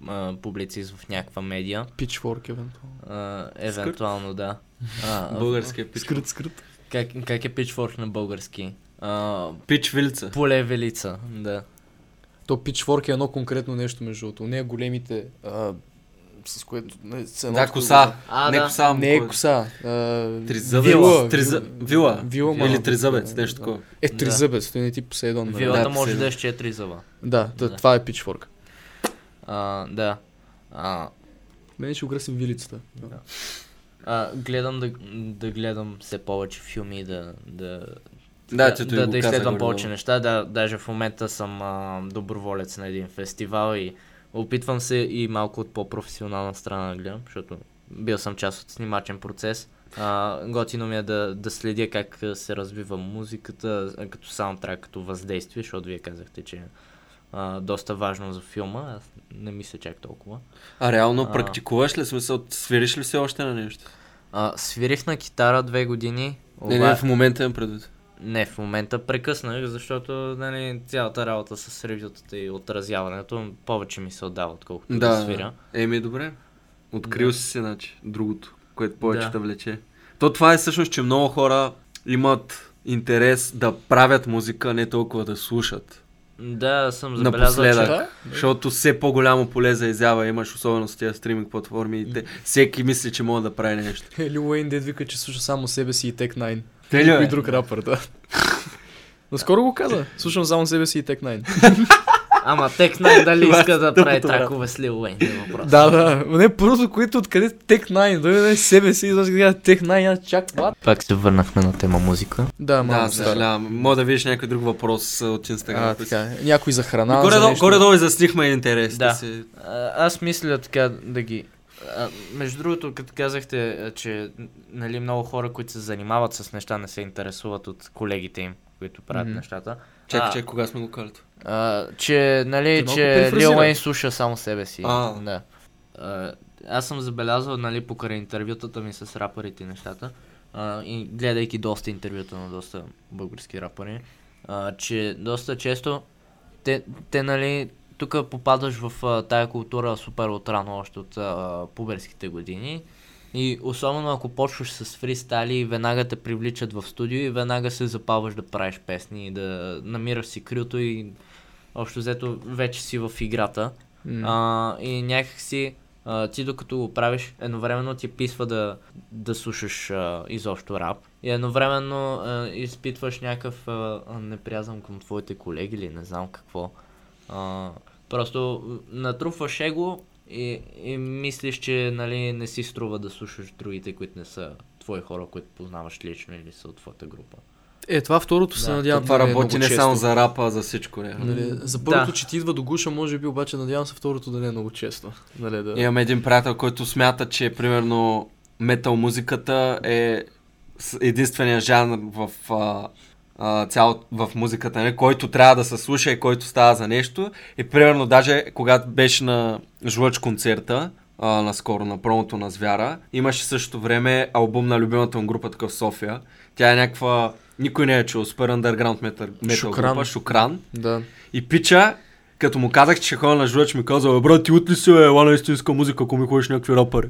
а, публицист в някаква медия. Pitchfork, евентуално. А, евентуално, да. А, Българския пич. Скрът, скрът. Как, как е pitchfork на български? А, Пич вилица. полевелица, да. То Pitchfork е едно конкретно нещо, между другото. Не е големите, а, с което... Не, се Да, коса. А, не да. коса, Не е коса. А, Тризъбец. Вила. Тризъ... Вила. Вила, Или тризъбец, нещо такова. Е, Да. тризъбец, той не е тип Посейдон. нали? Вилата Да, може да е с четири зъба. Да, да, Да. това е Pitchfork. А, да. А, Мене ще угресим вилицата. а, гледам да, да гледам все повече филми и да, да, Да, да, да каза изследвам повече неща. Да, даже в момента съм а, доброволец на един фестивал и опитвам се и малко от по-професионална страна да гледам, защото бил съм част от снимачен процес. А, готино ми е да, да следя как се развива музиката, като саундтрак, като въздействие, защото вие казахте, че а, доста важно за филма. Аз не мисля чак толкова. А реално А. практикуваш ли смисъл? Свириш ли все още на нещо? А, свирих на китара две години. Не, не, в момента имам предвид. Не в момента прекъснах, защото нали, цялата работа с ревютата и отразяването повече ми се отдава, отколкото да, Да, свиря. еми добре. Открил Да. си се, значи, другото, което повече Да. да. влече. То това е всъщност, че много хора имат интерес да правят музика, не толкова да слушат. Да, съм забелязал, Напоследък. че... Да? Защото все по-голямо поле за изява имаш, особено с тези стриминг платформи. И те, всеки мисли, че може да прави нещо. Лил Уейн дед вика, че слуша само себе си и Tech 9. Те ли, Никой бе? друг рапър, да. Наскоро го каза. Слушам само себе си и Tech 9. Ама Текнай дали Това е иска да прави тракове с Лил Уейн, е въпрос. да, да. Не, първото, което откъде Tech 9. Дойде да е себе си и да казва Tech 9, аз чак what? Пак се върнахме на тема музика. Да, Да, съжалявам. Мога да видиш някой друг въпрос от Инстаграм. А, така. Някой за храна. Горе-долу, изяснихме интерес. Да. Си. Аз мисля така да ги... А, между другото, като казахте, че нали, много хора, които се занимават с неща, не се интересуват от колегите им, които правят Мгм. нещата. Чакай, чакай, кога сме го казали? Че, нали, Ти че. Лил Уейн слуша само себе си. А. Да. А, аз съм забелязал, нали, покрай интервютата ми с рапърите и нещата, а, и гледайки доста интервюта на доста български рапъри, а, че доста често те, те нали, тук попадаш в а, тая култура супер отрано още от а, пуберските години. И особено ако почваш с фристайли, веднага те привличат в студио и веднага се запалваш да правиш песни и да намираш си крюто и общо взето вече си в играта. М. А, и някакси а, ти докато го правиш, едновременно ти писва да, да слушаш а, изобщо рап. И едновременно а, изпитваш някакъв а, неприязъм към твоите колеги или не знам какво. А, просто натрупваш его и, и мислиш, че нали, не си струва да слушаш другите, които не са твои хора, които познаваш лично или са от твоята група. Е, това второто се Да, надявам Това е работи много не само често. за рапа, а за всичко. Не. Нали, за първото, Да. че ти идва до гуша, може би, обаче надявам се второто да не е много често. Нали, да. Имам един приятел, който смята, че примерно метал музиката е единствения жанр в, а, а, цял, в музиката, не? който трябва да се слуша и който става за нещо. И примерно даже когато беше на Жлъч концерта, а, наскоро на промото на Звяра, имаше същото време албум на любимата му група тук в София. Тя е някаква... Никой не е чул, супер underground метал, метал Шукран. група, Шукран. да. И пича, като му казах, че ще ходя на жлъч, ми каза, «Бе, брат, ти от ли си, бе, ела на истинска музика, ако ми ходиш някакви рапъри.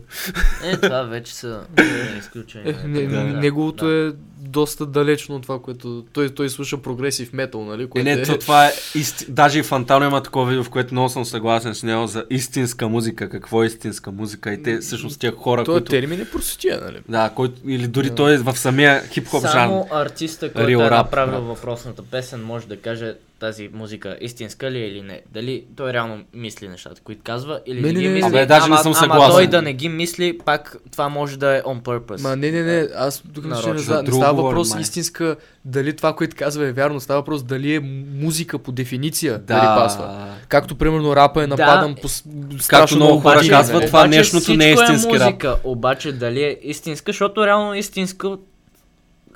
Е, това вече са е, изключения. Е, не, Да, неговото да. е доста далечно от това, което... Той, той слуша прогресив метал, нали? Е, Което не, то, това е, исти... даже и Фантано има такова видео, в което много съм съгласен с него за истинска музика. Какво е истинска музика? И те, всъщност, тия хора, Той които... термин е просветия, нали? Да, който, или дори Да. той е в самия хип-хоп жанр. Само артиста, който Real е rap, направил да. въпросната песен, може да каже тази музика истинска ли е или не. Дали той реално мисли нещата, които казва, или Не, не, не, ги не, мисли. Абе, даже не ама, съм Ама съгласен. той да не ги мисли, пак това може да е on purpose. Ма не, не, не, аз тук не, не, не друго става говорим, въпрос май. истинска, дали това, което казва е вярно, става въпрос дали е музика по дефиниция, Да. дали пасва. Както примерно рапа е нападан по с- Както страшно много хора баджи, казват, това Обаче днешното не е всичко истински рап. музика, обаче дали е истинска, защото реално истинска,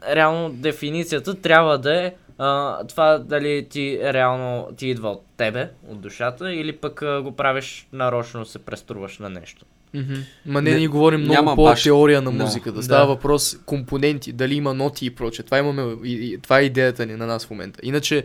реално дефиницията трябва да е а, това дали ти реално ти идва от тебе, от душата, или пък а, го правиш нарочно се преструваш на нещо. Мгм. Ма не, Не, ние говорим много няма по-теория на да. музиката. Става Да. въпрос компоненти, дали има ноти и прочее. Това имаме, и, и, това е идеята ни на нас в момента. Иначе,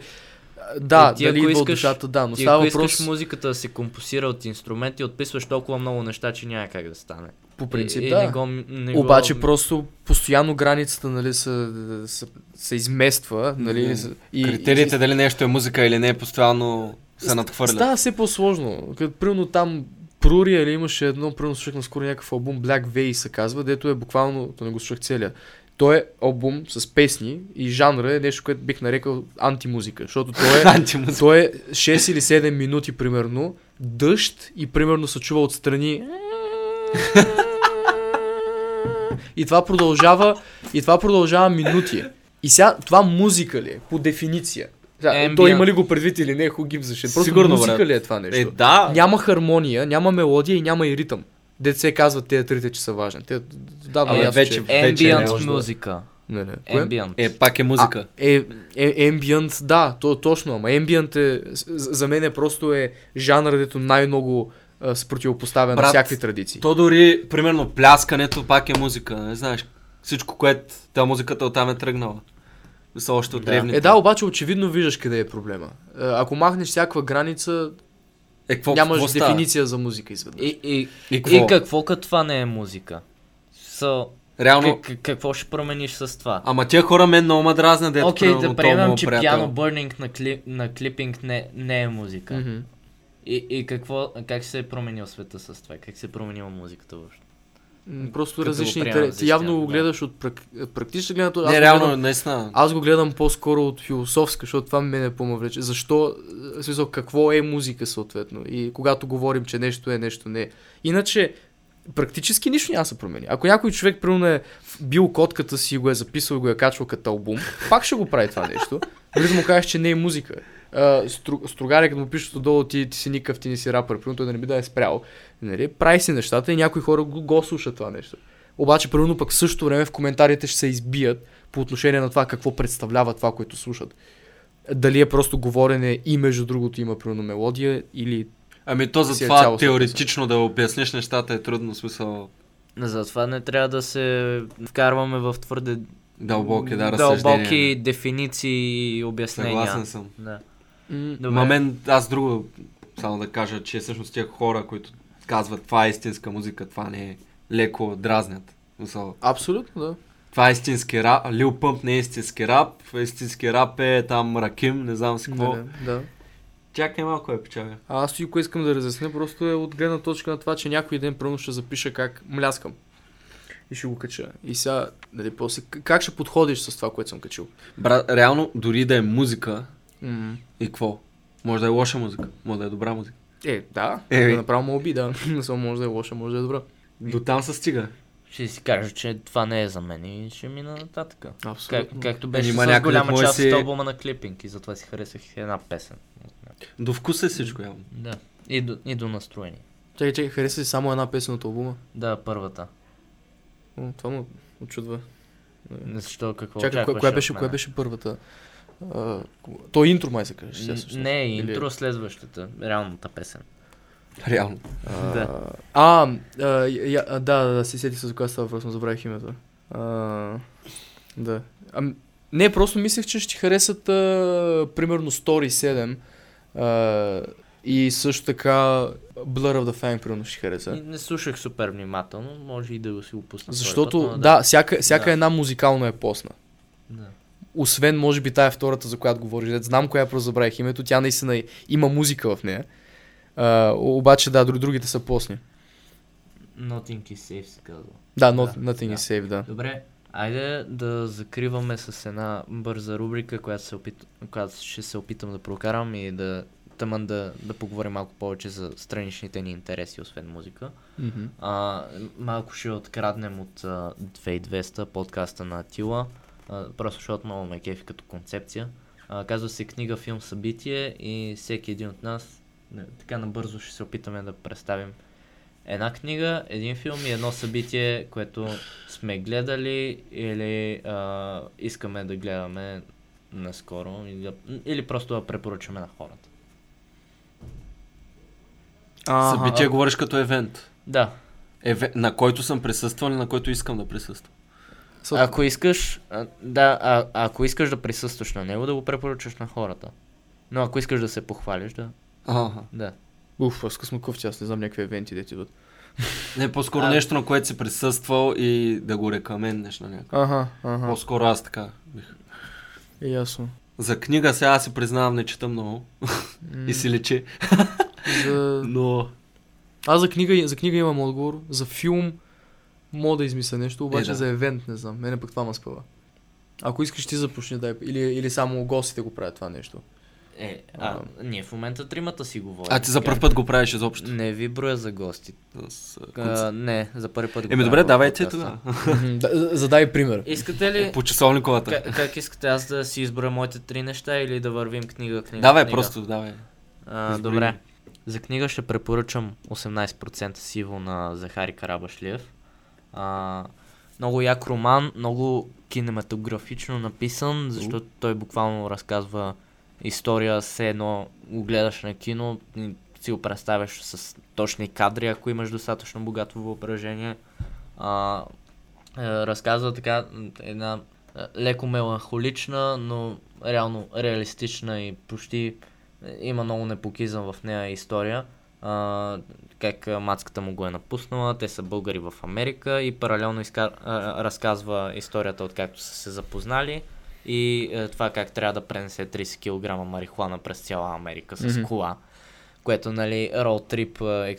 да, Е, ти дали идва от искаш- душата, да, но Ти става ако въпрос искаш музиката да се композира от инструменти, отписваш толкова много неща, че няма как да стане. по принцип, и, да. И не го, не Обаче го... просто постоянно границата нали, се, се, се измества. Нали, с- и, Критериите и, дали нещо е музика или не е постоянно се надхвърлят. Става все по-сложно. Като примерно там Прурия или имаше едно, примерно слушах наскоро някакъв албум Black Veil се казва, дето е буквално, то не го слушах целия. Той е албум с песни и жанра е нещо, което бих нарекал антимузика, защото той е, той е 6 или 7 минути примерно, дъжд и примерно се чува отстрани и това продължава и това продължава минути. И сега това музика ли е, по дефиниция? Сега, Ambient. той има ли го предвид или не, a shit? Просто Сигурно, музика брат. ли е това нещо? Е, да. Няма хармония, няма мелодия и няма и ритъм. Дете се казват тези трите, че са важни. Те давно Абе, ясно, вече- че... вече не Ambient да- музика. Не, не. Ambient. Е, пак е музика. А, е, е, ambient, да, то, точно, ама ambient е, за мен е просто е жанр, дето най-много се противопоставя на всякакви традиции. То дори, примерно, пляскането пак е музика, не знаеш. Всичко, което та музиката оттам е тръгнала. Са още от Да. древните. Е, да, обаче очевидно виждаш къде е проблема. Е, Ако махнеш всякаква граница, Е, какво, нямаш какво става? дефиниция за музика изведнъж. И, и, И и, какво? какво като това не е музика? So, Реално, как, какво ще промениш с това? ама тия хора мен много ме дразнят, дето Окей, да приемем, моят че пиано бърнинг на, клип, на клипинг не, не е музика. Мгм. И, и какво, как се е променил света с това? Как се е променила музиката въобще? Просто различни интереси. явно го да. гледаш от прак... практична гледна точка. Не, реално, гледам- наистина. Аз го гледам по-скоро от философска, защото това мене по влече. Защо, смисъл, какво е музика съответно? И когато говорим, че нещо е, нещо не е. Иначе, практически нищо няма се промени. Ако някой човек, примерно, е бил котката си, го е записал и го е качвал като албум, пак ще го прави това нещо. Дори да му кажеш, че не е музика. Uh, стру, стругари, като му пишат отдолу, ти, ти си никакъв, ти не си рапър, примерно той да не би да е спрял. Нали? Прави си нещата и някои хора го, го слушат това нещо. Обаче, примерно пък в същото време в коментарите ще се избият по отношение на това какво представлява това, което слушат. Дали е просто говорене и между другото има примерно мелодия или... Ами то за е това цялостна теоретично да обясниш нещата е трудно, смисъл Затова не трябва да се вкарваме в твърде дълбоки, да, дълбоки дефиниции и обяснения. Съгласен съм. Да. Добре. Ма мен, аз друго, само да кажа, че всъщност тия хора, които казват това е истинска музика, това не е леко дразнят. Смисъл, Абсолютно, да. това е истински рап, Лил Пъмп не е истински рап, истински рап е там Раким, не знам си какво. Да, да. Чакай малко е печага. А аз тук искам да разясня, просто е от гледна точка на това, че някой ден пръвно ще запиша как мляскам. И ще го кача. И сега, нали, после, как ще подходиш с това, което съм качил? Брат, реално, дори да е музика, М. и какво? Може да е лоша музика, може да е добра музика. Е, да. Е, да направо му оби, да. Не само може да е лоша, може да е добра. До там се стига. Ще си кажа, че това не е за мен и ще мина нататък. Как, Абсолютно. както беше Има с голяма част си- от албума на клипинг и затова си харесах една песен. До вкуса е всичко явно. Да. И до, и до настроение. Чакай, чакай, хареса ли само една песен от албума? Да, първата. О, това му очудва. Защо какво Чакай, коя, коя, беше, коя беше първата? А, то е интро май се каже. сега Н- всъщност. Не, Или- интро следващата, реалната песен. Реално. А, Да. А, а, я, а, да, да, да, си сети се за коя става въпрос, но забравих името. А, да. А, не, просто мислех, че ще харесат а, примерно Story 7 а, и също така Blur of the Fang, примерно ще хареса. И Не слушах супер внимателно, може и да го си го пусна. този Защото, път, но да, всяка, всяка Да. една музикално е посна. да. Освен, може би, тая втората, за която говориш. Знам коя, просто забравих името. Тя наистина има музика в нея. А, обаче, да, друг- другите са посни. Nothing is safe се казва. Да, not, Да, nothing да. is safe, да. Добре, айде да закриваме с една бърза рубрика, която, се опит... която ще се опитам да прокарам и да тъмън да, да поговорим малко повече за страничните ни интереси, освен музика. Мгм. А, малко ще откраднем от а, 2200 подкаста на Атила, а, просто защото много ме кефи като концепция. А, казва се книга, филм, събитие и всеки един от нас не, така набързо ще се опитаме да представим една книга, един филм и едно събитие, което сме гледали или а, искаме да гледаме наскоро или, да, или просто да препоръчаме на хората. Събитие говориш като евент. Да, Еве... На който съм присъствал и на който искам да присъствам. Съответно- Ако искаш, а, да, а, ако искаш да присъстваш на него, да го препоръчаш на хората. Но ако искаш да се похвалиш, да. Ага. Да. Уф, аз късно кофти, аз не знам някакви евенти, де ти идват. Не, по-скоро А- нещо, на което си присъствал и да го рекаменнеш на някой. Ага, ага. По-скоро аз така бих. Е, ясно. За книга сега аз си признавам, не чета много. М, И си лечи. За... Но... Аз за книга, за книга имам отговор. За филм мога да измисля нещо, обаче да. за евент не знам. Мене пък това ме спъва. Ако искаш ти започни да или, или само гостите го правят това нещо. Е, а, ние в момента тримата си говорим. А ти за първ път го правиш изобщо. Не ви броя за гости. С, а, А, не, за първи път го Еми добре, давайте тогава. Задай пример. Искате ли... По часовниковата. Как, как искате аз да си изброя моите три неща или да вървим книга, книга, Давай, книга? просто давай. А, добре. За книга ще препоръчам 18% сиво на Захари Карабашлиев. А, много як роман, много кинематографично написан, защото той буквално разказва история, все едно го гледаш на кино си го представяш с точни кадри, ако имаш достатъчно богато въображение. А, е, разказва така една а, леко меланхолична, но реално реалистична и почти е, има много непокизъм в нея история. А, как а, мацката му го е напуснала, те са българи в Америка и паралелно изка... а, разказва историята от както са се запознали и е, това как трябва да пренесе 30 кг марихуана през цяла Америка с Мгм. кола. Което, нали, road trip е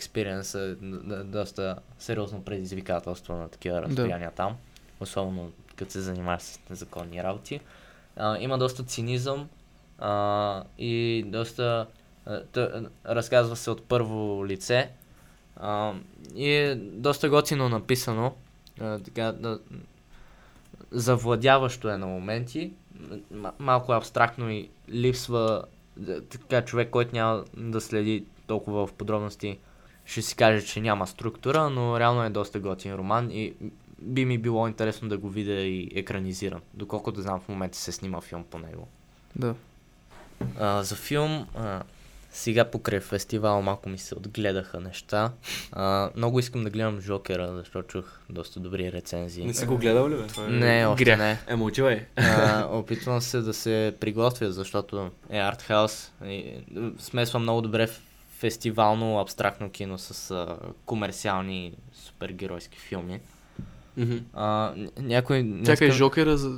д- д- доста сериозно предизвикателство на такива разстояния там. Особено като се занимаваш с незаконни работи. А, има доста цинизъм а, и доста... а, т- разказва се от първо лице а, и е доста готино написано. А, така, да, завладяващо е на моменти. Малко абстрактно и липсва да, така човек, който няма да следи толкова в подробности, ще си каже, че няма структура, но реално е доста готин роман и би ми било интересно да го видя и екранизиран, доколкото знам в момента се снима филм по него. Да. А, за филм, а, сега покрай фестивал малко ми се отгледаха неща. А, много искам да гледам Жокера, защото чух доста добри рецензии. Не си го гледал ли, бе? Не, още грях. не. Е, отивай. А, опитвам се да се приготвя, защото е артхаус. И, смесва много добре фестивално, абстрактно кино с а, комерциални супергеройски филми. Мгм. А, ня- някой... днеска- Чакай, Жокера, за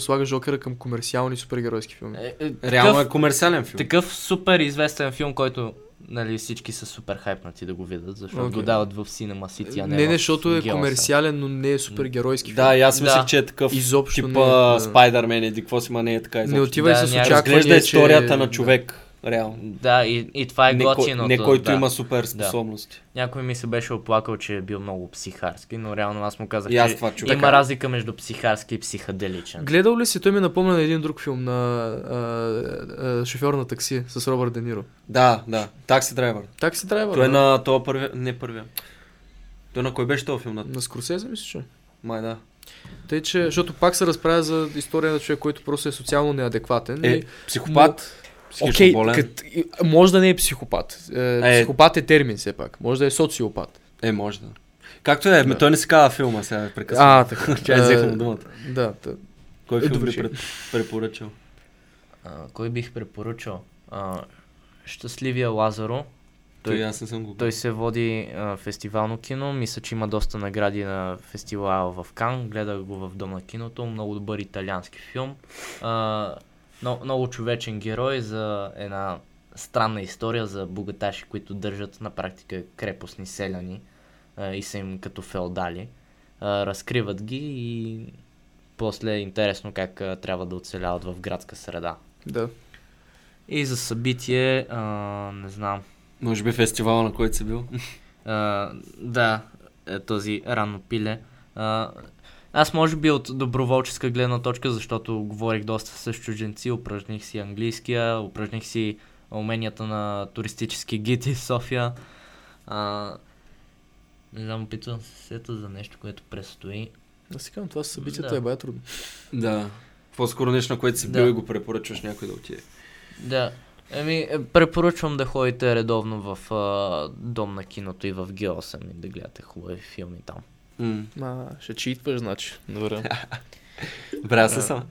слага Жокера към комерциални супергеройски филми. Е, е, Реално такъв, е комерциален филм. такъв супер известен филм, който нали, всички са супер хайпнати да го видят, защото Окей. го дават в Cinema City, а не, не, не, защото е G8. комерциален, но не е супергеройски Да, и аз Да. мислех, че е такъв Изобщо типа не е, да. Спайдермен или какво си, ма не е така Не изобщо. отивай Да, с очакване, Разглежда историята че... на човек, реално. Да, и, и това е не, готиното. не който да. има супер способности. Някой ми се беше оплакал, че е бил много психарски, но реално аз му казах, И аз че това чух. има Така. разлика между психарски и психоделичен. Гледал ли си? Той ми напомня на един друг филм на а, а, шофьор на такси с Робърт Де Ниро. Да, да. Такси драйвер. Такси драйвер. Той е да. на това първия, не първия. Той на кой беше този филм? На... На Скорсезе, мисля, че. Май да. Тъй, че, защото пак се разправя за история на човек, който просто е социално неадекватен. Е, и... психопат. Психично Окей, болен. кът, може да не е психопат. Е, Е. психопат е термин все пак. Може да е социопат. Е, може да. Както е, Да. той не си казва филма сега, е прекъсвам. А, така. Тя е взеха му думата. Да, да. Кой Е, филм добре, би пред, препоръчал? А, кой бих препоръчал? А, Щастливия Лазаро. Той, Той, аз не съм го той се води а, фестивално кино. Мисля, че има доста награди на фестивала в Кан. Гледах го в Дом на киното. Много добър италиански филм. А, но, много човечен герой за една странна история за богаташи, които държат на практика крепостни селяни а, и са им като феодали. А, разкриват ги и после е интересно как а, трябва да оцеляват в градска среда. да. И за събитие, а, не знам. Може би фестивала, на който си бил. А, да, е, този ранно пиле. А, аз може би от доброволческа гледна точка, защото говорих доста с чужденци, упражних си английския, упражних си уменията на туристически гид в София. А, не знам, опитвам се сета за нещо, което предстои. Да си казвам, това събитието Да. е бая трудно. Да. По-скоро нещо, на което си бил Да. и го препоръчваш някой да отиде. Да. Еми, е, препоръчвам да ходите редовно в а, Дом на киното и в Г8 и да гледате хубави филми там. М.Ма, ще читваш, значи. Добре. Бра се Да. съм.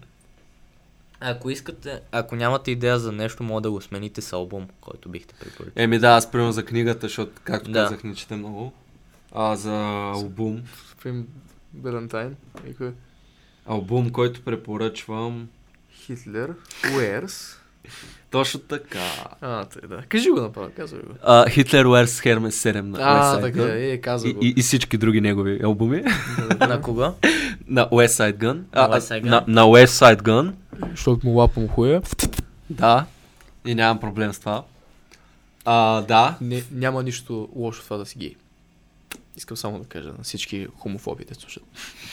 Ако искате, ако нямате идея за нещо, мога да го смените с албум, който бихте препоръчали. Еми да, аз примерно за книгата, защото, както Да. казах, не чета много. А за албум, Прим кой? албум, който препоръчвам, Хитлер. Уерс. Точно така. А, тъй, да. Кажи го направо, казвай го. Uh, Hitler Wears Hermes 7 на А, West Side така, Gun. е, казвай И, го. и, и всички други негови албуми. На кого? на West Side Gun. А, На West Side Gun? На, на West Side Gun. Защото му лапам хуя. Да. И нямам проблем с това. А, да. Не, няма нищо лошо в това да си гей. Искам само да кажа на всички хомофоби, те слушат.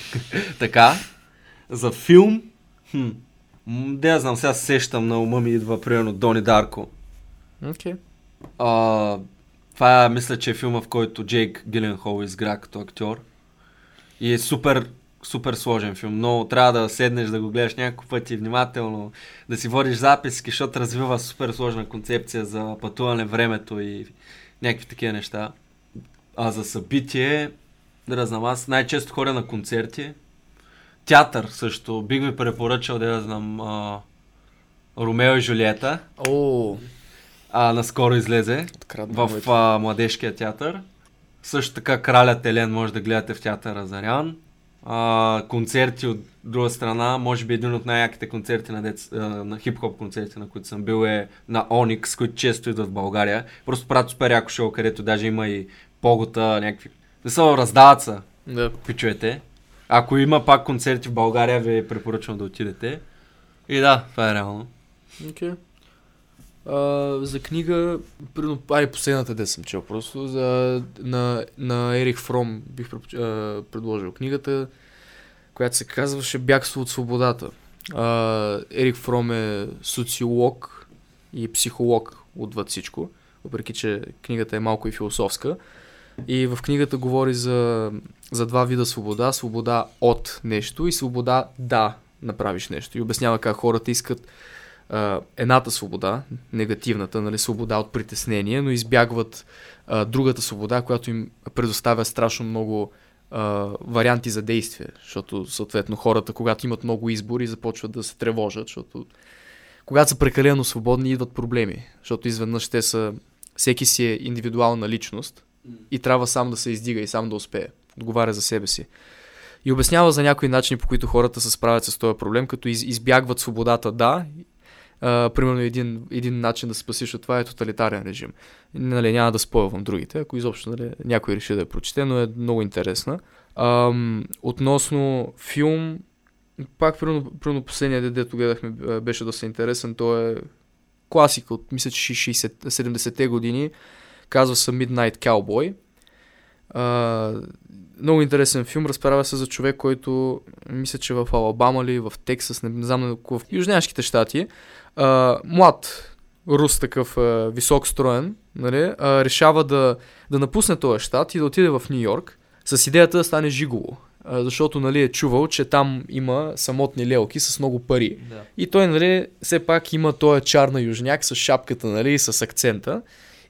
Така. За филм. Хм. Да, я знам, сега се сещам на ума ми идва примерно Дони Дарко. Окей. А, това мисля, че е филма, в който Джейк Гиленхол изгра като актьор. И е супер, супер сложен филм. Но трябва да седнеш да го гледаш няколко пъти внимателно, да си водиш записки, защото развива супер сложна концепция за пътуване времето и някакви такива неща. А за събитие, да знам, аз най-често ходя на концерти. Театър също. Бих ви препоръчал да я знам а, Ромео и Жулиета. О, А, наскоро излезе открадна в а, Младежкия театър. Също така Кралят Елен може да гледате в театъра Зарян. А, концерти от друга страна, може би един от най-яките концерти на, дец, на хип-хоп концерти, на които съм бил е на Onyx, които често идват в България. Просто правят супер яко шоу, където даже има и погота, някакви... Не са, раздават се, Да. пичуете. Ако има пак концерти в България, ви препоръчвам да отидете. И да, това е реално. А, за книга, примерно, ай, последната де съм чел просто, за, на, на Ерих Фром бих а, предложил книгата, която се казваше Бягство от свободата. А, Ерик Фром е социолог и психолог отвъд всичко, въпреки че книгата е малко и философска. И в книгата говори за, за два вида свобода. Свобода от нещо и свобода да направиш нещо. И обяснява как хората искат а, едната свобода, негативната, нали, свобода от притеснение, но избягват а, другата свобода, която им предоставя страшно много а, варианти за действие, защото съответно хората, когато имат много избори, започват да се тревожат, защото когато са прекалено свободни, идват проблеми, защото изведнъж те са, всеки си е индивидуална личност и трябва сам да се издига и сам да успее, отговаря за себе си. И обяснява за някои начини, по които хората се справят с този проблем, като из, избягват свободата, да, а, примерно един, един начин да се спасиш от това е тоталитарен режим. Нали, няма да спойвам другите, ако изобщо нали, някой реши да я прочете, но е много интересна. Ам, относно филм, пак примерно, примерно последния ден, дето гледахме, беше доста интересен. Той е класика от, мисля, че 60, 70-те години. Казва се Midnight Cowboy. А, много интересен филм. Разправя се за човек, който мисля, че в Алабама ли, в Тексас, не, не знам на в Южняшките щати. А, млад рус такъв а, висок строен, нали, а, решава да, да напусне този щат и да отиде в Нью Йорк с идеята да стане жиголо. А, защото нали, е чувал, че там има самотни лелки с много пари. Да. И той, нали, все пак има този чар на южняк с шапката, нали, и с акцента.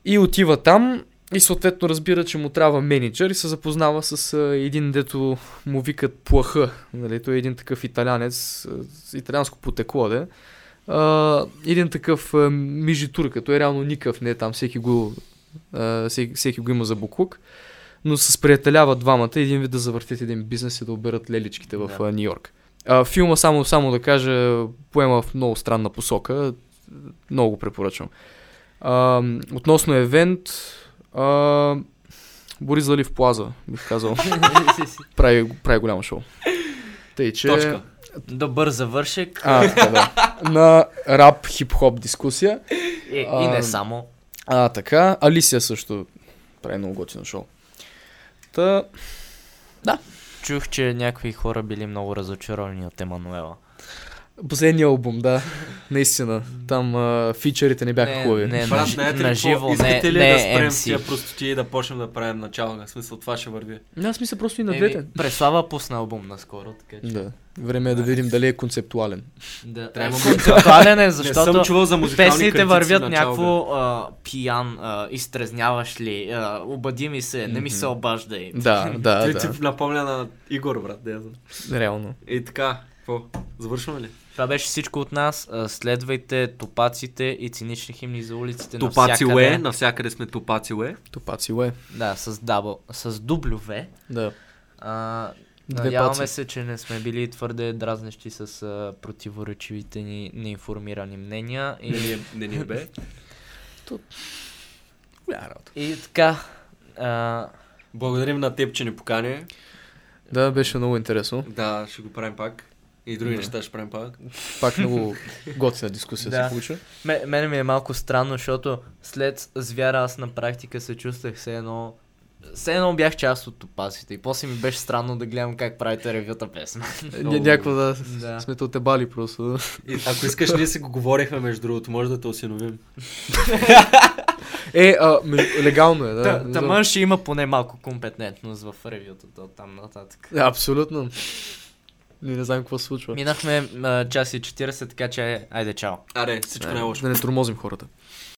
И отива там и съответно разбира, че му трябва менеджер и се запознава с а, един, дето му викат плаха. Нали, той е един такъв италянец, италианско потекло, де. А, един такъв а, мижитур, като е реално никакъв, не е там, всеки го, а, всеки, всеки го има за буклук. Но се сприятеляват двамата, един вид да завъртят един бизнес и да оберат леличките в Да. да. Нью Йорк. А, филма, само, само да кажа, поема в много странна посока. Много го препоръчвам. А, относно евент, а, Борис Залив Плаза, бих казал. прави, прави голямо шоу. Тъй, че... Точка. Добър завършек. А, така, да. На рап хип-хоп дискусия. И, и а, не само. А, така. Алисия също прави много готино шоу. Та, Чух, че някакви хора били много разочаровани от Емануела. Последния албум, да. Наистина. Там а, фичерите не бяха Не, хубави. не, Брат, на, знаете ли на живо, не, Искате ли не да спрем MC. тия простоти и да почнем да правим начало? В смисъл, това ще върви. Аз мисля просто и на двете. Преслава пусна албум наскоро, така че. Да. Време е да видим дали е концептуален. Да. Трябва Е, концептуален е, не съм защото чувал за песните вървят някакво а, пиян, а, изтрезняваш ли, а, обади ми се, не ми се обаждай. Да, да, Ти да. ти напомня на Игор, брат. Да, я знам. Реално. и така, какво? Завършваме ли? Това беше всичко от нас. Следвайте топаците и цинични химни за улиците Топаци навсякъде. Уе, навсякъде сме Топаци Уе. Топаци уе. Да, с дабл, с W. Да. А, Две надяваме паци. се, че не сме били твърде дразнещи с а, противоречивите ни неинформирани мнения. Не И, ни е, не ни е бе. Работа. и така. А, Благодарим на теб, че ни покани. Да, беше много интересно. Да, ще го правим пак. И други Да. неща ще правим пак. Пак много готина дискусия Да. се получи. Ме, мене ми е малко странно, защото след звяра аз на практика се чувствах все едно... Все едно бях част от топасите и после ми беше странно да гледам как правите ревюта песен. Ня- Някакво да, Да. сме те отебали просто. И, ако искаш, ние си го говорихме между другото, може да те осиновим. Е, а, легално е, да. Та, Тамън ще има поне малко компетентност в ревютата от там нататък. Абсолютно. Ние не знаем какво се случва. Минахме а, час и 40, така че айде чао. Аре, всичко най-лошо. да не тормозим хората.